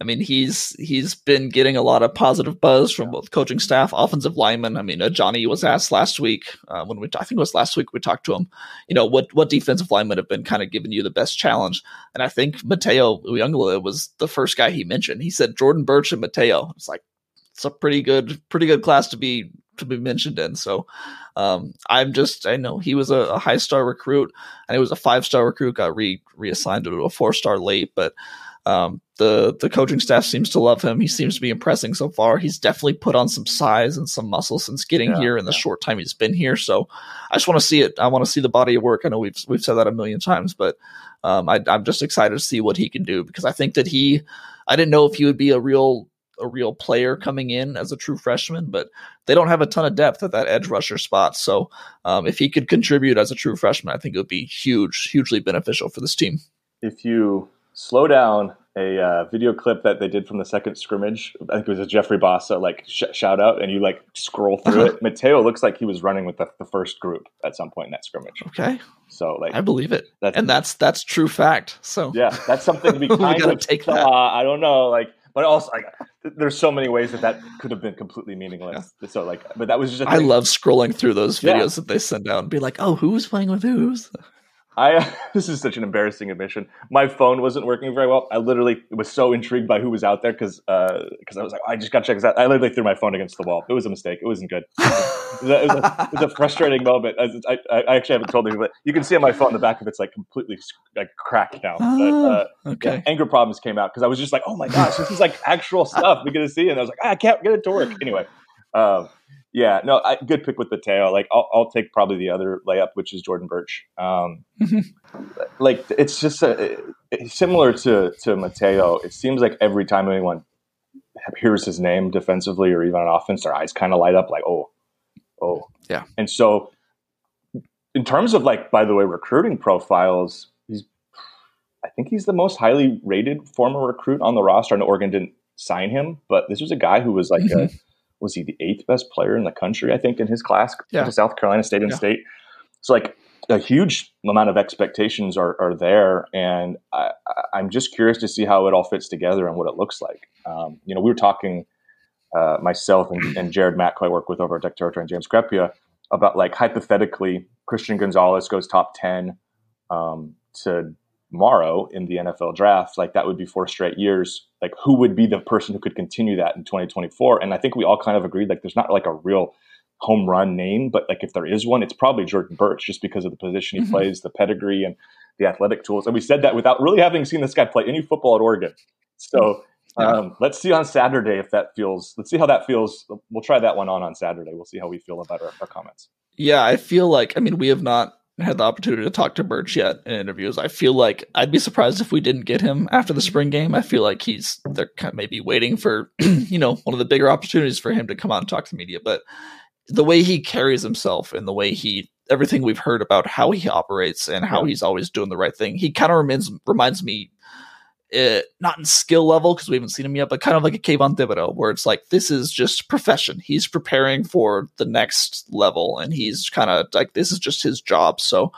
I mean, he's he's been getting a lot of positive buzz from both coaching staff, offensive linemen. I mean, uh, Johnny was asked last week uh, when we I think it was last week we talked to him. You know, what what defensive linemen have been kind of giving you the best challenge? And I think Matayo Uiagalelei was the first guy he mentioned. He said Jordan Burch and Matayo. It's like it's a pretty good pretty good class to be to be mentioned in. So um, I'm just I know he was a, a high star recruit and he was a five star recruit. Got re reassigned to a four star late, but um, the the coaching staff seems to love him. He seems to be impressing so far. He's definitely put on some size and some muscle since getting yeah, here in the yeah. short time he's been here. So I just want to see it. I want to see the body of work. I know we've we've said that a million times, but um, I, I'm just excited to see what he can do because I think that he. I didn't know if he would be a real a real player coming in as a true freshman, but they don't have a ton of depth at that edge rusher spot. So um, if he could contribute as a true freshman, I think it would be huge, hugely beneficial for this team. If you slow down a uh, video clip that they did from the second scrimmage. I think it was a Jeffrey Bassa like sh- shout out, and you like scroll through it. Matayo looks like he was running with the, the, first group at some point in that scrimmage. Okay, so like I believe it, that's, and that's that's true fact. So yeah, that's something to be kind of take that. Uh, I don't know, like, but also like, there's so many ways that that could have been completely meaningless. Yeah. So like, but that was just. I love scrolling through those videos yeah. that they send out and be like, oh, who's playing with who's. I this is such an embarrassing admission. My phone wasn't working very well. I literally was so intrigued by who was out there because because uh, I was like, oh, I just got to check this out. I literally threw my phone against the wall. It was a mistake. It wasn't good. it, was a, it, was a, it, was a, frustrating moment. I, I, I, actually haven't told you, but you can see on my phone the back of it's like completely like cracked now. But, uh, okay. Yeah, anger problems came out because I was just like, oh my gosh, this is like actual stuff we get to see, and I was like, ah, I can't get it to work anyway. Um, yeah, no, I, good pick with Matayo. Like, I'll, I'll, take probably the other layup, which is Jordan Burch. Um, like, it's just a, similar to to Matayo. It seems like every time anyone hears his name defensively or even on offense, their eyes kind of light up. Like, oh, oh, yeah. And so, in terms of like, by the way, recruiting profiles, he's, I think he's the most highly rated former recruit on the roster. And Oregon didn't sign him, but this was a guy who was like a was he the eighth best player in the country? I think in his class, yeah. South Carolina State and yeah. State. So like a huge amount of expectations are, are there, and I, am just curious to see how it all fits together and what it looks like. Um, you know, we were talking uh, myself and, and, Jared Mack, who I work with over at Duck Territory, and James Crepea about like hypothetically Christian Gonzalez goes top ten um, to tomorrow in the NFL draft, like that would be four straight years. Like who would be the person who could continue that in 2024? And I think we all kind of agreed like there's not like a real home run name, but like if there is one, it's probably Jordan Burch just because of the position he mm-hmm. plays, the pedigree and the athletic tools. And we said that without really having seen this guy play any football at Oregon. So yeah. um, let's see on Saturday if that feels, let's see how that feels. We'll try that one on on Saturday. We'll see how we feel about our, our comments. Yeah, I feel like, I mean, we have not had the opportunity to talk to Burch yet in interviews. I feel like I'd be surprised if we didn't get him after the spring game. I feel like he's they're kind of maybe waiting for you know one of the bigger opportunities for him to come out and talk to the media. But the way he carries himself and the way he everything we've heard about how he operates and how he's always doing the right thing. He kind of reminds reminds me, uh, not in skill level because we haven't seen him yet, but kind of like a Kayvon Thibodeaux, where it's like this is just profession. He's preparing for the next level, and he's kind of like this is just his job. So.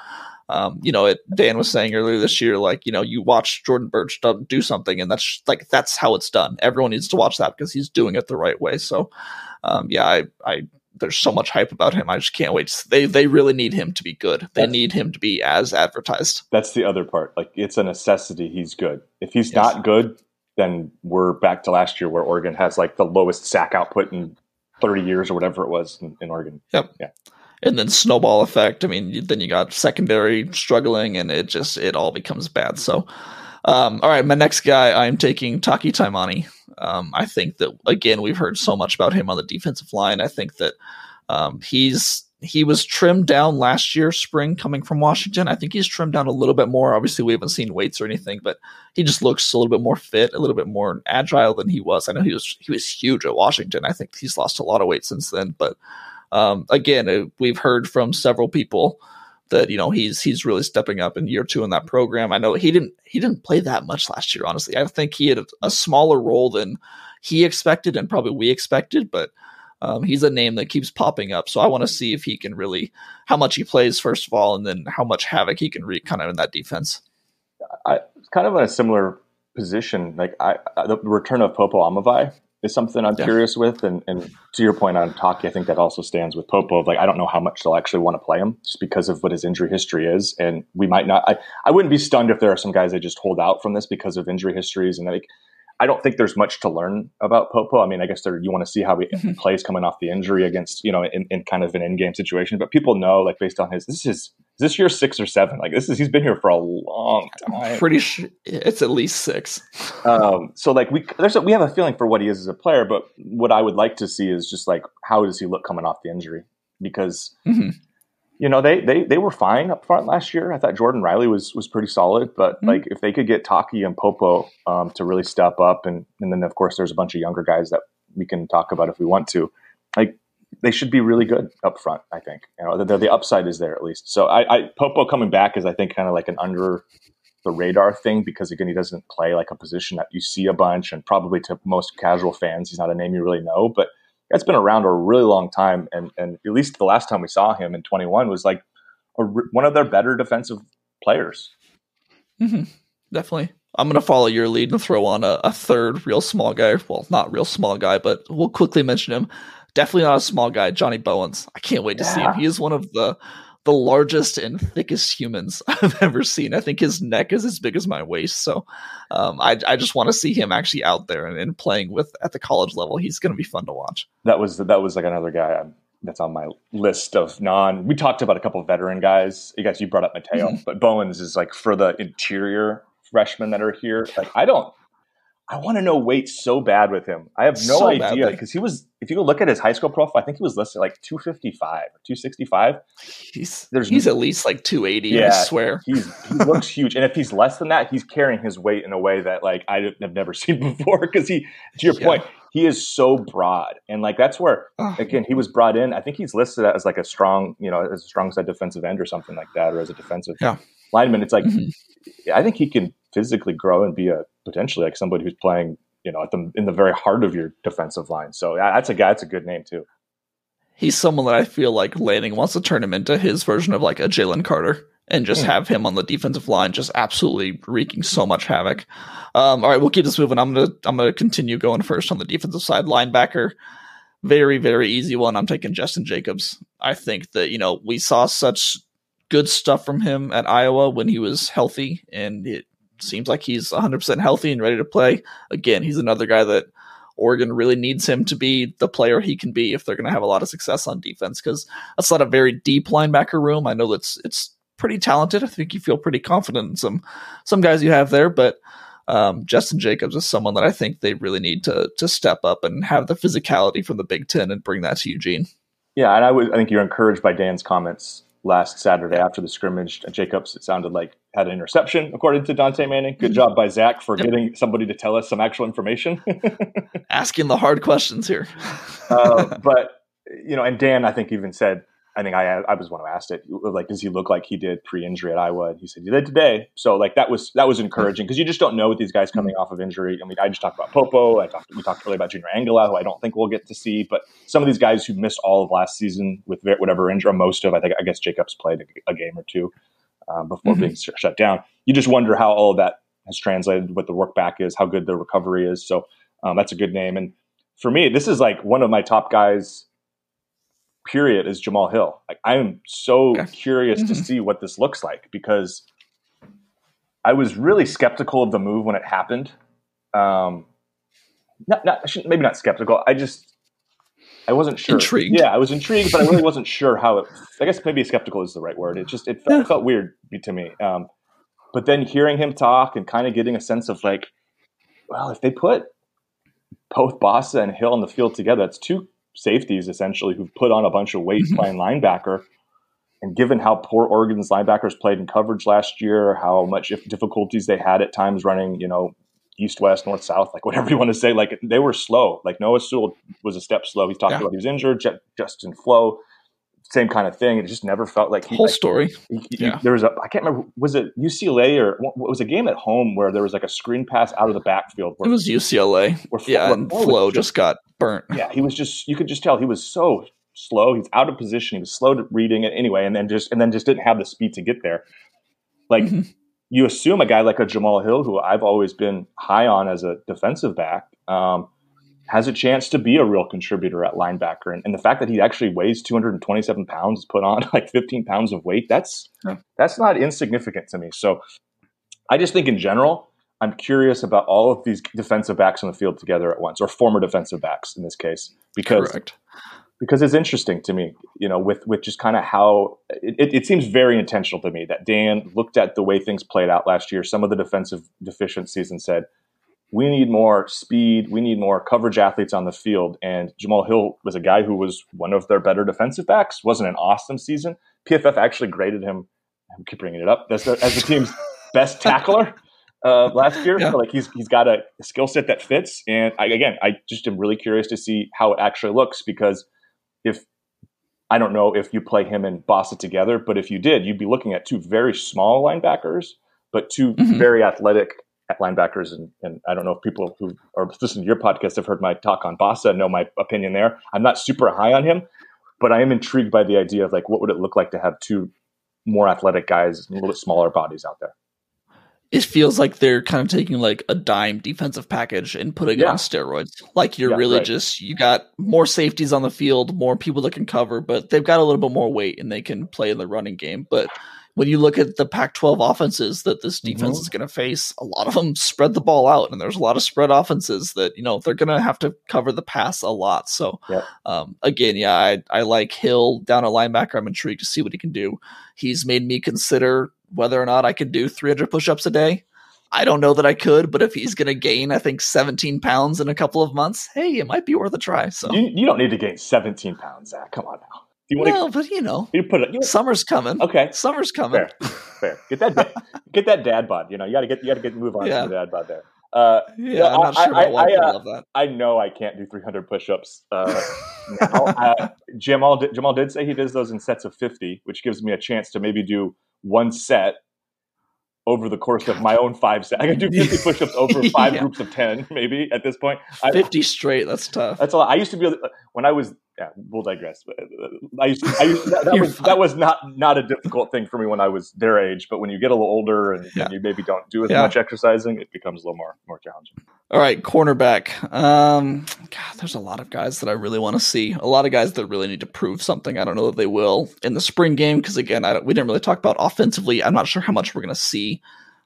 Um, you know, it, Dan was saying earlier this year, like, you know, you watch Jordan Burch do something and that's like, that's how it's done. Everyone needs to watch that because he's doing it the right way. So, um, yeah, I, I there's so much hype about him. I just can't wait. They they really need him to be good. They that's, need him to be as advertised. That's the other part. Like it's a necessity. He's good. If he's yes. not good, then we're back to last year where Oregon has like the lowest sack output in 30 years or whatever it was in, in Oregon. Yep. Yeah. And then snowball effect. I mean, then you got secondary struggling, and it just it all becomes bad. So, um, all right, my next guy, I'm taking Taki Taimani. Um, I think that again, we've heard so much about him on the defensive line. I think that um, he's he was trimmed down last year, spring coming from Washington. I think he's trimmed down a little bit more. Obviously, we haven't seen weights or anything, but he just looks a little bit more fit, a little bit more agile than he was. I know he was he was huge at Washington. I think he's lost a lot of weight since then. But um, again, uh, we've heard from several people that you know he's he's really stepping up in year two in that program. I know he didn't he didn't play that much last year. Honestly, I think he had a, a smaller role than he expected and probably we expected, but. Um, he's a name that keeps popping up, so I want to see if he can really how much he plays first of all, and then how much havoc he can wreak kind of in that defense. I kind of in a similar position. Like I, the return of Popo Aumavae is something I'm yeah. curious with. And, and to your point on Taki, I think that also stands with Popo. Like, I don't know how much they'll actually want to play him just because of what his injury history is. And we might not, I, I wouldn't be stunned if there are some guys that just hold out from this because of injury histories. And like, I don't think there's much to learn about Popo. I mean, I guess there, you want to see how he mm-hmm. plays coming off the injury against, you know, in, in kind of an in game situation. But people know, like, based on his, this is is this year six or seven? Like this is he's been here for a long time. I'm pretty sure it's at least six. um, so like we there's a, we have a feeling for what he is as a player, but what I would like to see is just like how does he look coming off the injury? Because mm-hmm. you know they they they were fine up front last year. I thought Jordan Riley was was pretty solid, but mm-hmm. like if they could get Taki and Popo um, to really step up, and and then of course there's a bunch of younger guys that we can talk about if we want to. Like they should be really good up front. I think you know the, the upside is there at least. So I, I Popo coming back is I think kind of like an under the radar thing because again he doesn't play like a position that you see a bunch and probably to most casual fans he's not a name you really know but it's been around a really long time and and at least the last time we saw him in 21 was like a, one of their better defensive players mm-hmm. definitely i'm going to follow your lead and throw on a, a, third real small guy well not real small guy but we'll quickly mention him definitely not a small guy, Johnny Bowens. I can't wait to yeah. see him. He is one of the the largest and thickest humans I've ever seen. I think his neck is as big as my waist. So um, I, I just want to see him actually out there and, and playing with at the college level. He's going to be fun to watch. That was that was like another guy um, that's on my list of non. We talked about a couple of veteran guys. You guys, you brought up Matayo, mm-hmm. but Bowens is like for the interior freshmen that are here. Like I don't I want to know weight so bad with him. I have no so idea because he was. If you look at his high school profile, I think he was listed like 255 or 265. He's there's he's at least like 280. Yeah, I swear. He's he looks huge, and if he's less than that, he's carrying his weight in a way that like I have never seen before. Because he, to your yeah. point, he is so broad, and like that's where again he was brought in. I think he's listed as like a strong, you know, as a strong side defensive end or something like that, or as a defensive yeah. lineman. It's like mm-hmm. I think he can physically grow and be a potentially like somebody who's playing, you know, at the in the very heart of your defensive line. So that's a guy. That's a good name too. He's someone that I feel like Lanning wants to turn him into his version of like a Jalen Carter and just mm. have him on the defensive line, just absolutely wreaking so much havoc. Um, all right, we'll keep this moving. I'm gonna I'm gonna continue going first on the defensive side. Linebacker, very very easy one. I'm taking Justin Jacobs. I think that you know we saw such good stuff from him at Iowa when he was healthy, and it seems like he's 100% healthy and ready to play. Again, he's another guy that Oregon really needs him to be the player he can be if they're going to have a lot of success on defense because that's not a very deep linebacker room. I know that's it's pretty talented. I think you feel pretty confident in some some guys you have there, but um, Justin Jacobs is someone that I think they really need to to step up and have the physicality from the Big Ten and bring that to Eugene. Yeah, and I would I think you're encouraged by Dan's comments last Saturday after the scrimmage. Jacobs, it sounded like, had an interception, according to Dontae Manning. Good job by Zach for getting somebody to tell us some actual information. Asking the hard questions here. uh, but you know, and Dan, I think even said, I think I I was one who asked it, like, does he look like he did pre-injury at Iowa? And he said he did today. So like that was that was encouraging because you just don't know with these guys coming off of injury. I mean, I just talked about Popo. I talked we talked earlier about Junior Angilau, who I don't think we'll get to see, but some of these guys who missed all of last season with whatever injury, most of I think I guess Jacobs played a, a game or two um, before mm-hmm. being shut down. You just wonder how all of that has translated, what the work back is, how good the recovery is. So um, that's a good name. And for me, this is like one of my top guys period is Jamal Hill. Like I am so okay. curious mm-hmm. to see what this looks like because I was really skeptical of the move when it happened. Um, not, not maybe not skeptical. I just I wasn't sure. Intrigued. Yeah, I was intrigued, but I really wasn't sure how it. I guess maybe skeptical is the right word. It just it felt, yeah. it felt weird to me. Um, but then hearing him talk and kind of getting a sense of like, well, if they put both Bassa and Hill on the field together, that's two safeties essentially who've put on a bunch of weight mm-hmm. playing linebacker. And given how poor Oregon's linebackers played in coverage last year, how much difficulties they had at times running, you know, east west, north south, like whatever you want to say, like they were slow. Like Noah Sewell was a step slow. He's talked yeah. about he was injured. Justin Flowe same kind of thing. It just never felt like he, whole like, story. He, he, yeah. There was a I can't remember was it UCLA or what was a game at home where there was like a screen pass out of the backfield. Where, it was UCLA. Where, yeah, and Flowe just, just got burnt. Yeah, he was just you could just tell he was so slow. He's out of position. He was slow to reading it anyway, and then just and then just didn't have the speed to get there. Like mm-hmm. you assume a guy like a Jamal Hill, who I've always been high on as a defensive back. Um, has a chance to be a real contributor at linebacker. And, and, the fact that he actually weighs 227 pounds, is put on like 15 pounds of weight, that's yeah. that's not insignificant to me. So I just think in general, I'm curious about all of these defensive backs on the field together at once, or former defensive backs in this case, because Correct. because it's interesting to me, you know, with with just kind of how it, it seems very intentional to me that Dan looked at the way things played out last year, some of the defensive deficiencies, and said, we need more speed. We need more coverage athletes on the field. And Jamal Hill was a guy who was one of their better defensive backs. wasn't an awesome season. PFF actually graded him. I keep bringing it up as the, as the team's best tackler uh, last year. Yeah. like he's he's got a skill set that fits. And I, again, I just am really curious to see how it actually looks because if I don't know if you play him and Bassa together, but if you did, you'd be looking at two very small linebackers, but 2 mm-hmm. very athletic at linebackers. And, and I don't know if people who are listening to your podcast have heard my talk on Bassa know my opinion there. I'm not super high on him, but I am intrigued by the idea of like what would it look like to have two more athletic guys, a little bit smaller bodies out there. It feels like they're kind of taking like a dime defensive package and putting yeah. it on steroids. Like you're yeah, really right. just you got more safeties on the field, more people that can cover, but they've got a little bit more weight and they can play in the running game. But when you look at the Pac 12 offenses that this defense mm-hmm. is going to face, a lot of them spread the ball out, and there's a lot of spread offenses that, you know, they're going to have to cover the pass a lot. So, yep. um, again, yeah, I, I like Hill down a linebacker. I'm intrigued to see what he can do. He's made me consider whether or not I could do 300 push ups a day. I don't know that I could, but if he's going to gain, I think 17 pounds in a couple of months, hey, it might be worth a try. So you, you don't need to gain 17 pounds, Zach. Come on now you want well, to, but you know, you put it. You summer's coming. Okay, summer's coming. Fair, fair. Get that, get that dad bod. You know, you got to get, you got to get move on yeah. to the dad bod there. Uh, yeah, I'm not sure I, I, I, uh, I, know I can't do 300 push-ups. Uh, now. uh, Jamal, Jamal did say he does those in sets of 50, which gives me a chance to maybe do one set over the course of my own five sets. I can do 50 push-ups over five yeah. groups of 10, maybe at this point. 50 straight, that's tough. That's a lot. I used to be when I was, yeah, we'll digress. Uh, I used to, I used, that, that was, that was not, not a difficult thing for me when I was their age, but when you get a little older and, yeah. and you maybe don't do as yeah. much exercising, it becomes a little more, more challenging. All right, cornerback. Um, God, there's a lot of guys that I really want to see. A lot of guys that really need to prove something. I don't know that they will in the spring game because again, I we didn't really talk about offensively. I'm not sure how much we're going to see.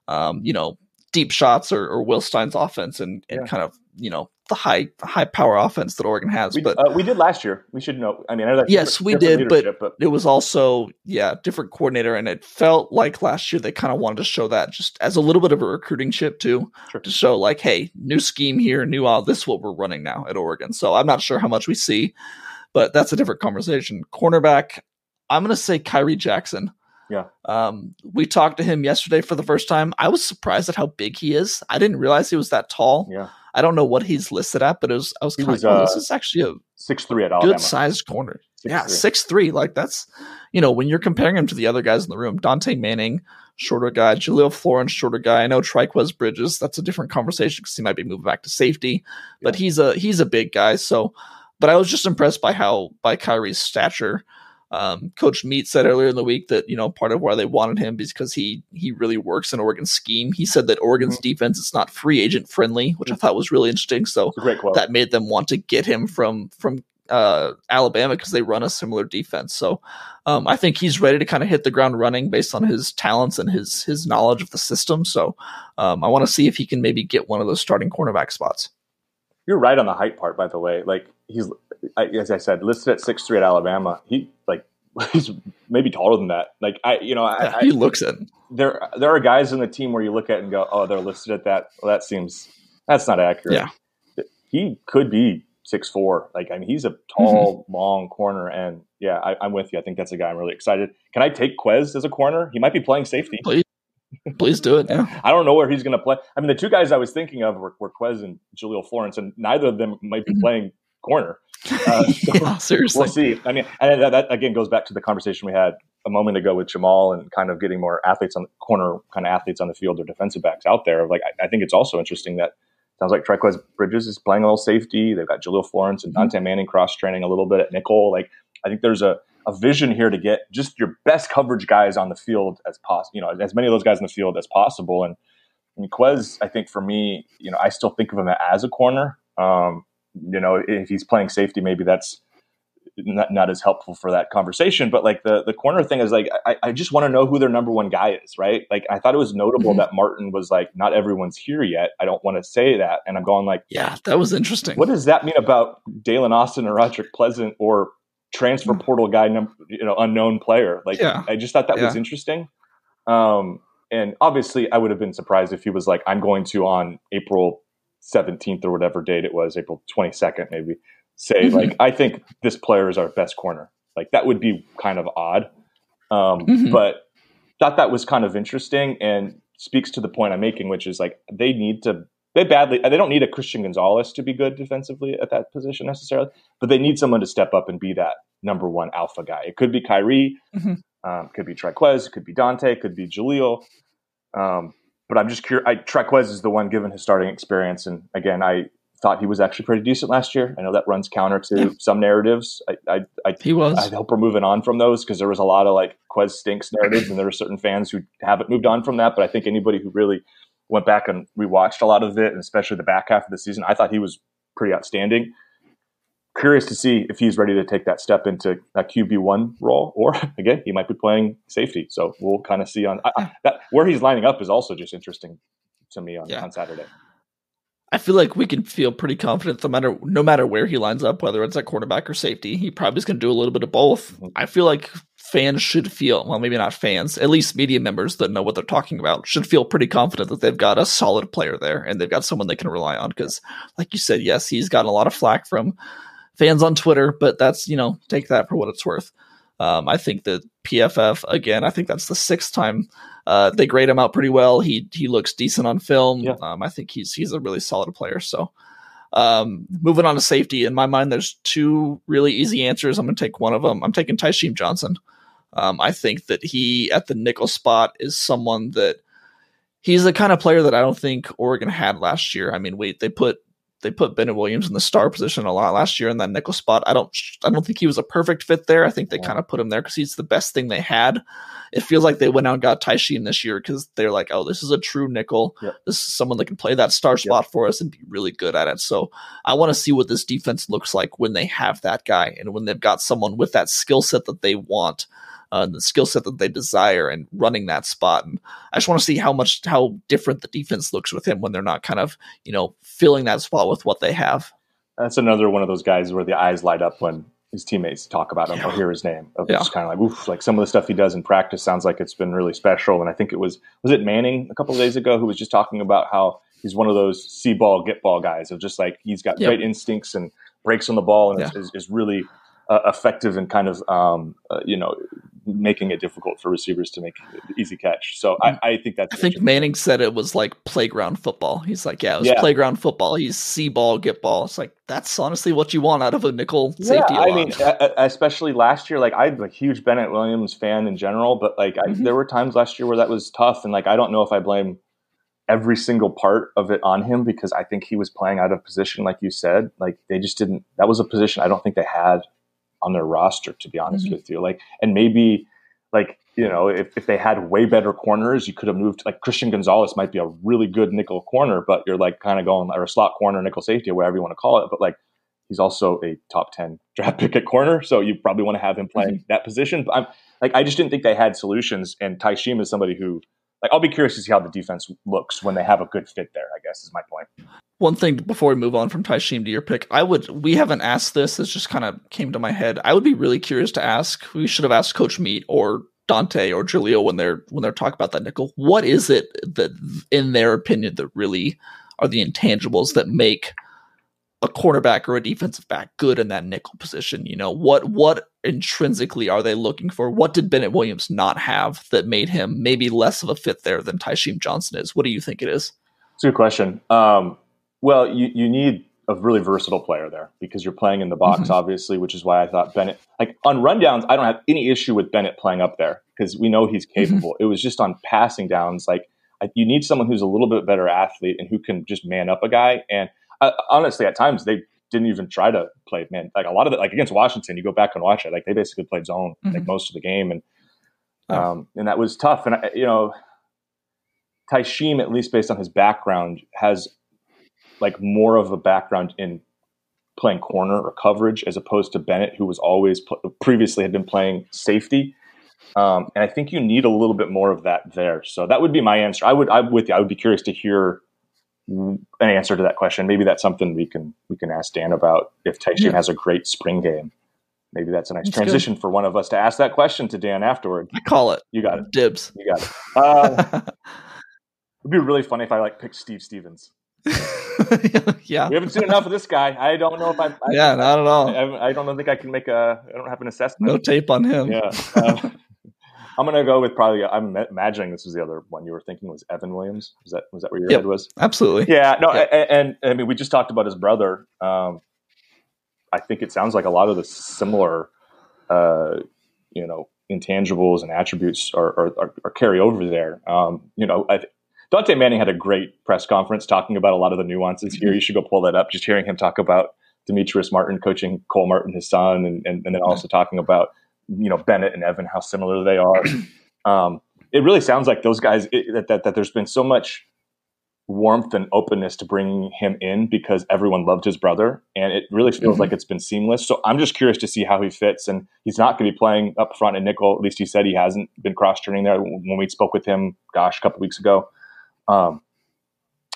Um, you know, deep shots or, or Will Stein's offense and, and yeah. kind of you know the high high power offense that Oregon has. We, but uh, we did last year. We should know. I mean, I yes, we did, but, but, it was also yeah different coordinator, and it felt like last year they kind of wanted to show that just as a little bit of a recruiting chip too, sure. to show like, hey, new scheme here, new all this is what we're running now at Oregon. So I'm not sure how much we see, but that's a different conversation. Cornerback, I'm gonna say Khyree Jackson. Yeah. Um, we talked to him yesterday for the first time. I was surprised at how big he is. I didn't realize he was that tall. Yeah. I don't know what he's listed at, but it was I was kind of like, oh, this uh, is actually a six three at Alabama. good sized corner. Six, yeah, six three. Like that's you know when you're comparing him to the other guys in the room, Dontae Manning, shorter guy, Jahlil Florence, shorter guy. I know Trikweze Bridges. That's a different conversation because he might be moving back to safety, but yeah. he's a he's a big guy. So, but I was just impressed by how by Khyree's stature. Um, Coach Meat said earlier in the week that you know part of why they wanted him is because he he really works in Oregon's scheme. He said that Oregon's mm-hmm. defense is not free agent friendly, which I thought was really interesting. So that made them want to get him from from uh, Alabama because they run a similar defense. So um, I think he's ready to kind of hit the ground running based on his talents and his his knowledge of the system. So um, I want to see if he can maybe get one of those starting cornerback spots. You're right on the height part, by the way. Like he's as I said, listed at six three at Alabama. He like he's maybe taller than that. Like I, you know, I, yeah, he looks it. There, there are guys in the team where you look at and go, "Oh, they're listed at that." Well, that seems that's not accurate. Yeah, he could be six four. Like I mean, he's a tall, mm-hmm. long corner, and yeah, I, am with you. I think that's a guy I'm really excited. Can I take Quez as a corner? He might be playing safety. Please, please do it. Yeah. I don't know where he's going to play. I mean, the two guys I was thinking of were, were Quez and Jahlil Florence, and neither of them might be mm-hmm. playing corner. Uh, so yeah, seriously. We'll see. I mean, and that, that, again goes back to the conversation we had a moment ago with Jamal and kind of getting more athletes on the corner, kind of athletes on the field or defensive backs out there. Of like, I, I think it's also interesting that sounds like Trikweze Bridges is playing a little safety. They've got Jahlil Florence and mm-hmm. Manning cross training a little bit at nickel. Like, I think there's a, a vision here to get just your best coverage guys on the field as possible, you know, as many of those guys in the field as possible. And, and Quez, I think for me, you know, I still think of him as a corner. Um, you know, if he's playing safety, maybe that's not, not as helpful for that conversation. But like the the corner thing is like I, I just want to know who their number one guy is, right? Like I thought it was notable mm-hmm. that Martin was like, not everyone's here yet. I don't want to say that, and I'm going like, yeah, that was interesting. What does that mean about Daylen Austin or Roderick Pleasant or transfer mm. portal guy, you know, unknown player? Like yeah. I just thought that yeah. was interesting. Um, and obviously, I would have been surprised if he was like, I'm going to on April 17th or whatever date it was, April 22nd, maybe, say, mm-hmm. like, I think this player is our best corner. Like, that would be kind of odd. Um, mm-hmm. But thought that was kind of interesting and speaks to the point I'm making, which is like, they need to, they badly, they don't need a Christian Gonzalez to be good defensively at that position necessarily, but they need someone to step up and be that number one alpha guy. It could be Khyree, mm-hmm. um, could be Trikweze, could be Dontae, could be Jahlil. Um, but I'm just curious. I, Trikweze is the one given his starting experience, and again, I thought he was actually pretty decent last year. I know that runs counter to yeah. some narratives. I, I, I, he was. I hope we're moving on from those because there was a lot of like Quez stinks narratives, and there are certain fans who haven't moved on from that. But I think anybody who really went back and rewatched a lot of it, and especially the back half of the season, I thought he was pretty outstanding curious to see if he's ready to take that step into a QB one role, or again, he might be playing safety. So we'll kind of see on I, that where he's lining up is also just interesting to me on, yeah. on Saturday. I feel like we can feel pretty confident no matter no matter where he lines up, whether it's at quarterback or safety. He probably is going to do a little bit of both. Mm-hmm. I feel like fans should feel well, maybe not fans, at least media members that know what they're talking about should feel pretty confident that they've got a solid player there and they've got someone they can rely on. Because, like you said, yes, he's gotten a lot of flack from fans on Twitter, but that's you know take that for what it's worth. Um, I think that PFF again. I think that's the sixth time uh, they grade him out pretty well. He he looks decent on film. Yeah. Um, I think he's he's a really solid player. So um, moving on to safety, in my mind, there's two really easy answers. I'm going to take one of them. I'm taking Tysheem Johnson. Um, I think that he at the nickel spot is someone that he's the kind of player that I don't think Oregon had last year. I mean, wait, they put they put Bennett Williams in the star position a lot last year in that nickel spot. I don't I don't think he was a perfect fit there. I think they yeah. kind of put him there because he's the best thing they had. It feels like they went out and got Tysheem this year because they're like, oh, this is a true nickel. Yep. This is someone that can play that star spot yep. for us and be really good at it. So I want to see what this defense looks like when they have that guy and when they've got someone with that skill set that they want uh, the skill set that they desire and running that spot. And I just want to see how much how different the defense looks with him when they're not kind of you know filling that spot with what they have. That's another one of those guys where the eyes light up when his teammates talk about him yeah. or hear his name. Of yeah. Just kind of like, oof, like some of the stuff he does in practice sounds like it's been really special. And I think it was was it Manning a couple of days ago who was just talking about how he's one of those see ball get ball guys of just like he's got yep. great instincts and breaks on the ball and yeah. is, is, is, really uh, effective and kind of um, uh, you know making it difficult for receivers to make easy catch. So I, I think that's. I think Manning said it was like playground football. He's like, yeah, it was yeah. playground football. He's see ball, get ball. It's like that's honestly what you want out of a nickel safety. Yeah, I mean, especially last year, like I'm a huge Bennett Williams fan in general, but like mm-hmm. I, there were times last year where that was tough, and like I don't know if I blame every single part of it on him because I think he was playing out of position, like you said. Like they just didn't. That was a position I don't think they had on their roster, to be honest mm-hmm. with you. Like, and maybe like you know, if, if they had way better corners, you could have moved. Like Christian Gonzalez might be a really good nickel corner, but you're like kind of going or a slot corner, nickel safety, or whatever you want to call it. But like he's also a top ten draft pick at corner, so you probably want to have him playing mm-hmm. that position. But I'm like, I just didn't think they had solutions. And Tysheem is somebody who like I'll be curious to see how the defense looks when they have a good fit there. I guess is my point. One thing before we move on from Tysheem to your pick, I would we haven't asked this. This just kind of came to my head. I would be really curious to ask. We should have asked Coach Meat or Dontae or Julio when they're when they're talking about that nickel. What is it that, in their opinion, that really are the intangibles that make a cornerback or a defensive back good in that nickel position? You know, what what intrinsically are they looking for? What did Bennett Williams not have that made him maybe less of a fit there than Tysheem Johnson is? What do you think it is? It's a good question. Um, well, you, you need a really versatile player there because you're playing in the box, mm-hmm. obviously, which is why I thought Bennett, like on rundowns, I don't have any issue with Bennett playing up there because we know he's mm-hmm. capable. Mm-hmm. It was just on passing downs, like you need someone who's a little bit better athlete and who can just man up a guy. And uh, honestly, at times they didn't even try to play man. Like a lot of it, like against Washington, you go back and watch it. Like they basically played zone mm-hmm. like most of the game, and um, and that was tough. And I, you know, Tysheem, at least based on his background, has like more of a background in playing corner or coverage as opposed to Bennett, who was always previously had been playing safety. Um, and I think you need a little bit more of that there. So that would be my answer. I would, I'm with you. I would be curious to hear an answer to that question. Maybe that's something we can we can ask Dan about if Tysheem yeah. has a great spring game. Maybe that's a nice that's transition good. for one of us to ask that question to Dan afterward. I call it. You got it. Dibs. You got it. Uh, it'd be really funny if I like picked Steve Stephens. yeah, we haven't seen enough of this guy. I don't know if I. I yeah, not at all. I, I, don't think I can make a. I don't have an assessment. No tape on him. Yeah. Uh, I'm gonna go with probably. I'm imagining this was the other one you were thinking was Evan Williams. Was that was that where your yep, head was? Absolutely. Yeah. No. Yep. And, and, I mean, we just talked about his brother. Um, I think it sounds like a lot of the similar, uh, you know, intangibles and attributes are, are, are carry over there. Um, you know, I, Dontae Manning had a great press conference talking about a lot of the nuances here. Mm-hmm. You should go pull that up. Just hearing him talk about Demetrice Martin coaching Cole Martin, his son, and, and, and then also talking about you know Bennett and Evan, how similar they are. Um, it really sounds like those guys it, that, that, that there's been so much warmth and openness to bringing him in because everyone loved his brother, and it really feels mm-hmm. like it's been seamless. So I'm just curious to see how he fits, and he's not going to be playing up front in nickel. At least he said he hasn't been cross training there when we spoke with him. Gosh, a couple weeks ago. Um,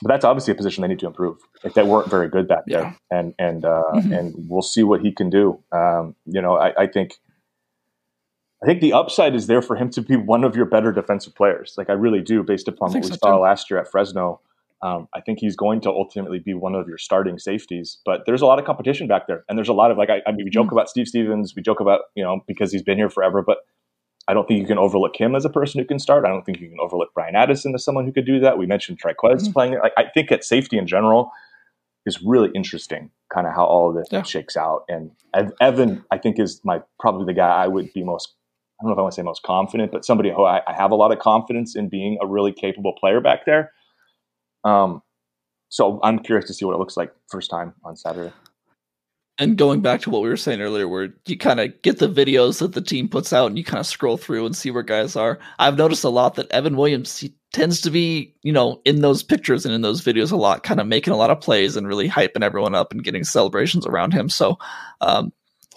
but that's obviously a position they need to improve. Like they weren't very good back yeah. there, and and uh, mm-hmm. and we'll see what he can do. Um, you know, I, I think I think the upside is there for him to be one of your better defensive players. Like I really do, based upon what we so saw too. last year at Fresno. Um, I think he's going to ultimately be one of your starting safeties. But there's a lot of competition back there, and there's a lot of like I, I mean, we joke mm-hmm. about Steve Stephens, we joke about you know because he's been here forever, but I don't think you can overlook him as a person who can start. I don't think you can overlook Bryan Addison as someone who could do that. We mentioned Trikweze mm-hmm. playing. Like I think at safety in general is really interesting, kind of how all of this yeah. shakes out. And Evan, I think, is my probably the guy I would be most don't know if I want to say most confident, but somebody who I, I have a lot of confidence in being a really capable player back there. Um, so I'm curious to see what it looks like first time on Saturday. And going back to what we were saying earlier, where you kind of get the videos that the team puts out and you kind of scroll through and see where guys are. I've noticed a lot that Evan Williams he tends to be, you know, in those pictures and in those videos a lot, kind of making a lot of plays and really hyping everyone up and getting celebrations around him. So um,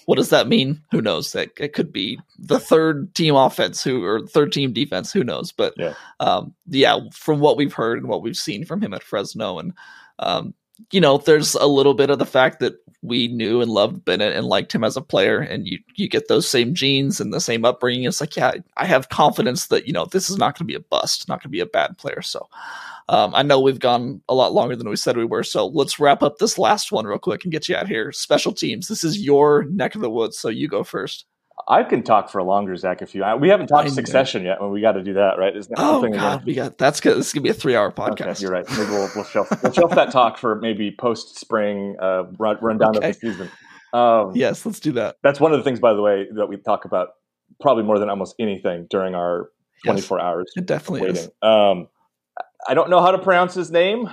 what does that mean? Who knows? It, it could be the third team offense who or third team defense. Who knows? But yeah, um, yeah from what we've heard and what we've seen from him at Fresno, and um, you know, there's a little bit of the fact that we knew and loved Bennett and liked him as a player, and you you get those same genes and the same upbringing. It's like, yeah, I have confidence that you know this is not going to be a bust, not going to be a bad player. So um, I know we've gone a lot longer than we said we were, so let's wrap up this last one real quick and get you out here. Special teams. This is your neck of the woods, so you go first. I can talk for longer, Zach. If you, we haven't talked Succession yet, and we got to do that, right? Isn't that oh God, we got that's good. This is gonna be a three-hour podcast. Okay, you're right. Maybe we'll, we'll shelf we'll shelf that talk for maybe post-spring uh, run, run down okay. of the season. Um, yes, let's do that. That's one of the things, by the way, that we talk about probably more than almost anything during our 24 yes, hours. It definitely waiting. is. Um, I don't know how to pronounce his name.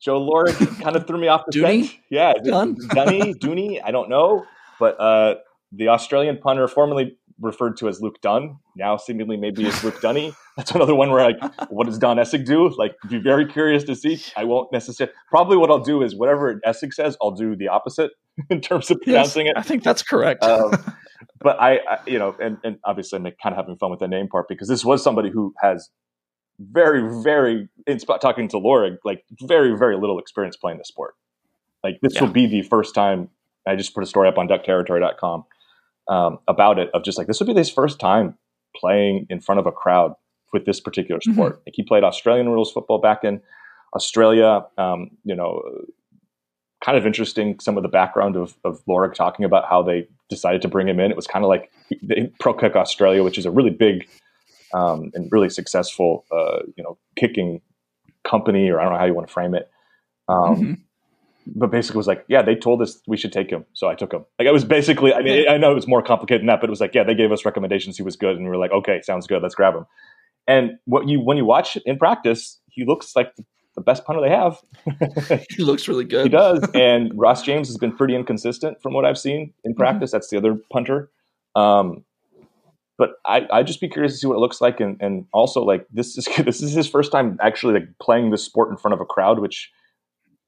Joe Lorig kind of threw me off the scent. Yeah, Dunny, Dooney. I don't know, but uh, the Australian punter, formerly referred to as Luke Dunn, now seemingly maybe as Luke Dunny. That's another one where like, what does Don Essig do? Like, be very curious to see. I won't necessarily. Probably what I'll do is whatever Essig says, I'll do the opposite in terms of pronouncing yes, it. I think that's correct. um, but I, I, you know, and, and obviously I'm kind of having fun with the name part because this was somebody who has very, very, in talking to Lorig, like very, very little experience playing the sport. Like this yeah. will be the first time. I just put a story up on duckterritory.com um, about it of just like this would be his first time playing in front of a crowd with this particular mm-hmm. sport. Mm-hmm. Like he played Australian rules football back in Australia. Um, you know, kind of interesting some of the background of, of Lorig talking about how they decided to bring him in. It was kind of like Pro Kick Australia, which is a really big um, and really successful, uh, you know, kicking company, or I don't know how you want to frame it. Um, mm-hmm but basically was like, yeah, they told us we should take him, so I took him. Like it was basically, I mean, I know it was more complicated than that, but it was like, yeah, they gave us recommendations. He was good, and we are like, okay, sounds good, let's grab him. And what you when you watch in practice, he looks like the, the best punter they have. he looks really good. He does. And Ross James has been pretty inconsistent from what I've seen in mm-hmm. practice. Mm-hmm. That's the other punter. Um, but I I just be curious to see what it looks like, and and also like this is this is his first time actually like playing the sport in front of a crowd, which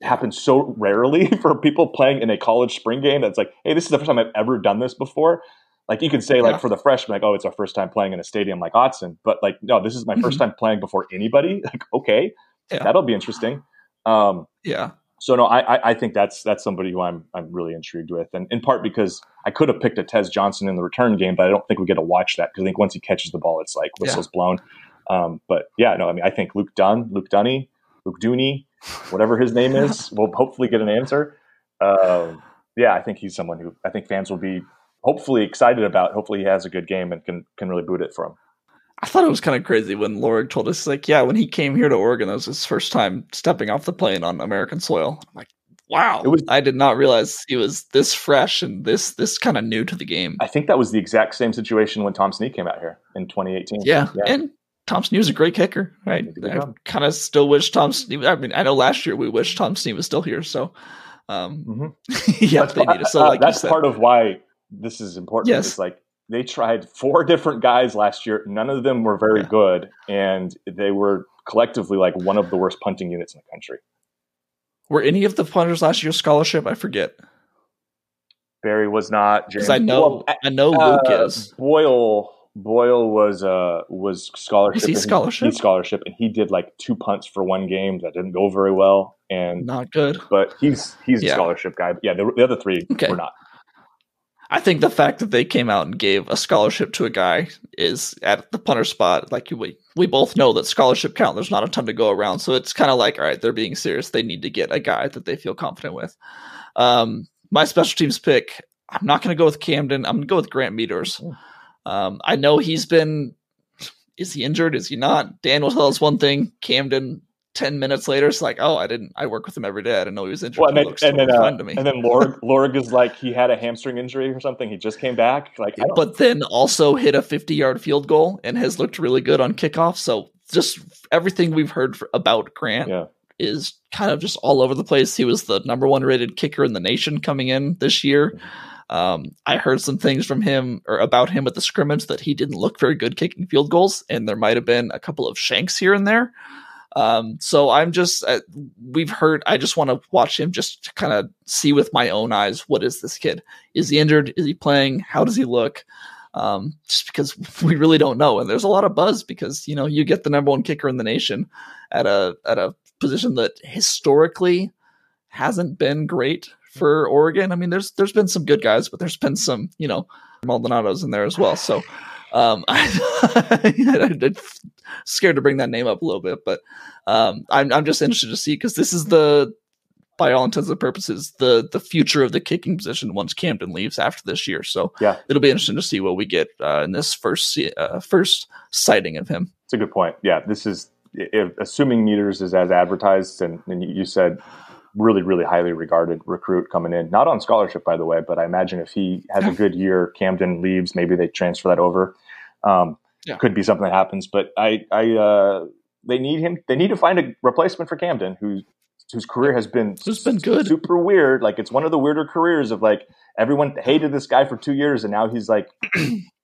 happens so rarely for people playing in a college spring game that's like, hey, this is the first time I've ever done this before. Like you could say, like for the freshman, like, oh, it's our first time playing in a stadium like Autzen, but like, no, this is my mm-hmm. first time playing before anybody. Like, okay, yeah. that'll be interesting. Um, yeah. So no, I, I think that's that's somebody who I'm I'm really intrigued with, and in part because I could have picked a Tez Johnson in the return game, but I don't think we get to watch that because I think once he catches the ball, it's like whistles yeah. blown. Um, but yeah, no, I mean, I think Luke Dunn, Luke Dunny, Luke Dooney, whatever his name is, we'll hopefully get an answer. Um, yeah, I think he's someone who I think fans will be hopefully excited about. Hopefully, he has a good game and can can really boot it for him. I thought it was kind of crazy when Lorig told us, like, yeah, when he came here to Oregon, it was his first time stepping off the plane on American soil. I'm like, wow, it was, I did not realize he was this fresh and this this kind of new to the game. I think that was the exact same situation when Tom Snee came out here in 2018. Yeah, yeah. and Tom Snee was a great kicker, right? I kind of still wish Tom Snee. I mean, I know last year we wish Tom Snee was still here. So, um, mm-hmm. yeah, that's, they need So, like that's part of why this is important. Yes. Like they tried four different guys last year. None of them were very yeah. good, and they were collectively like one of the worst punting units in the country. Were any of the punters last year scholarship? I forget. Barry was not. Because I know, well, I know uh, Luke is. Boyle Boyle was uh was scholarship. Is he scholarship? He, scholarship, and he did like two punts for one game that didn't go very well, and not good. But he's he's yeah. a scholarship guy. But yeah, the, the other three okay. were not. I think the fact that they came out and gave a scholarship to a guy is at the punter spot. Like we we both know that scholarship count. There's not a ton to go around, so it's kind of like all right, they're being serious. They need to get a guy that they feel confident with. Um, my special teams pick. I'm not going to go with Camden. I'm going to go with Grant Meadors. Um, I know he's been. Is he injured? Is he not? Dan will tell us one thing. Camden, ten minutes later, it's like, oh, I didn't. I work with him every day. I didn't know he was injured. Well, and then, and then, uh, and then Lorig, Lorig is like he had a hamstring injury or something. He just came back. Like, but then also hit a fifty-yard field goal and has looked really good on kickoff. So just everything we've heard for, about Grant. Yeah is kind of just all over the place. He was the number one rated kicker in the nation coming in this year. Mm-hmm. Um, I heard some things from him or about him at the scrimmage that he didn't look very good kicking field goals, and there might have been a couple of shanks here and there. Um, so I'm just uh, we've heard. I just want to watch him just to kind of see with my own eyes what is this kid? Is he injured? Is he playing? How does he look? Um, just because we really don't know, and there's a lot of buzz because you know you get the number one kicker in the nation at a at a position that historically hasn't been great for Oregon. I mean, there's there's been some good guys, but there's been some you know Maldonados in there as well. So um, I, am scared to bring that name up a little bit, but um, I'm I'm just interested to see because this is the by all intents and purposes, the the future of the kicking position once Camden leaves after this year. So Yeah. it'll be interesting to see what we get uh, in this first uh, first sighting of him. It's a good point. Yeah, this is if, assuming Meadors is as advertised, and, and you said really, really highly regarded recruit coming in, not on scholarship, by the way, but I imagine if he has a good year, Camden leaves, maybe they transfer that over. Um, Yeah. Could be something that happens, but I, I, uh, they need him. They need to find a replacement for Camden, who whose career has been Who's been good. super weird. Like it's one of the weirder careers of like everyone hated this guy for two years, and now he's like.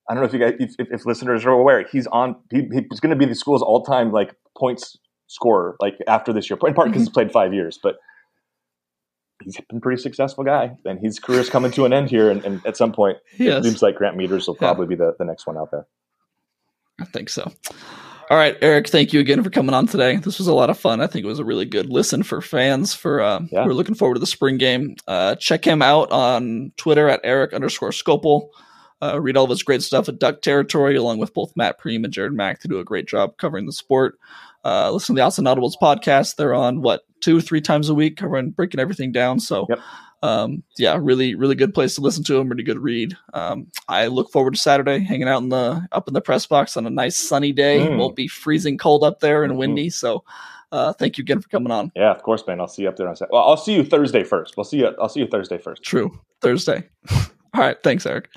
I don't know if you guys, if, if, if listeners are aware, he's on. He, he's going to be the school's all-time like points scorer, like after this year. In part because he's played five years, but he's been a pretty successful guy, and his career's coming to an end here. And, and at some point, it seems like Grant Meadors will Yeah. probably be the, the next one out there. I think so. All right, Erik, thank you again for coming on today. This was a lot of fun. I think it was a really good listen for fans for um, Yeah. who are looking forward to the spring game. Uh, check him out on Twitter at Erik underscore Skopil. Uh, read all of his great stuff at Duck Territory, along with both Matt Prehm and Jared Mack, who do a great job covering the sport. Uh, listen to the Outside Audibles podcast. They're on what two, three times a week, covering breaking everything down. So, Yep. um, yeah, really, really good place to listen to them. Really good read. Um, I look forward to Saturday, hanging out in the up in the press box on a nice sunny day. Mm. Won't be freezing cold up there and Mhm. windy. So, uh, thank you again for coming on. Yeah, of course, man. I'll see you up there on Saturday. Well, I'll see you Thursday first. We'll see you. I'll see you Thursday first. True. Thursday. All right. Thanks, Erik.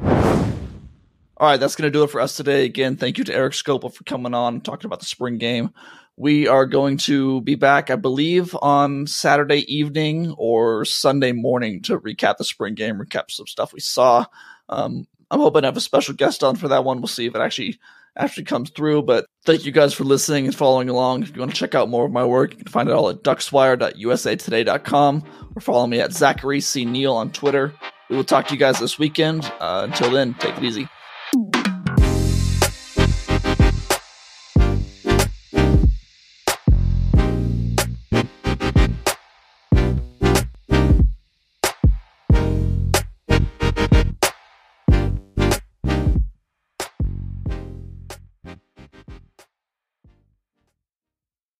All right. That's going to do it for us today. Again, thank you to Erik Skopil for coming on and talking about the spring game. We are going to be back, I believe, on Saturday evening or Sunday morning to recap the spring game, recap some stuff we saw. Um, I'm hoping to have a special guest on for that one. We'll see if it actually actually comes through. But thank you guys for listening and following along. If you want to check out more of my work, you can find it all at duckswire.usatoday.com or follow me at Zachary C. Neel on Twitter. We will talk to you guys this weekend. Uh, until then, take it easy.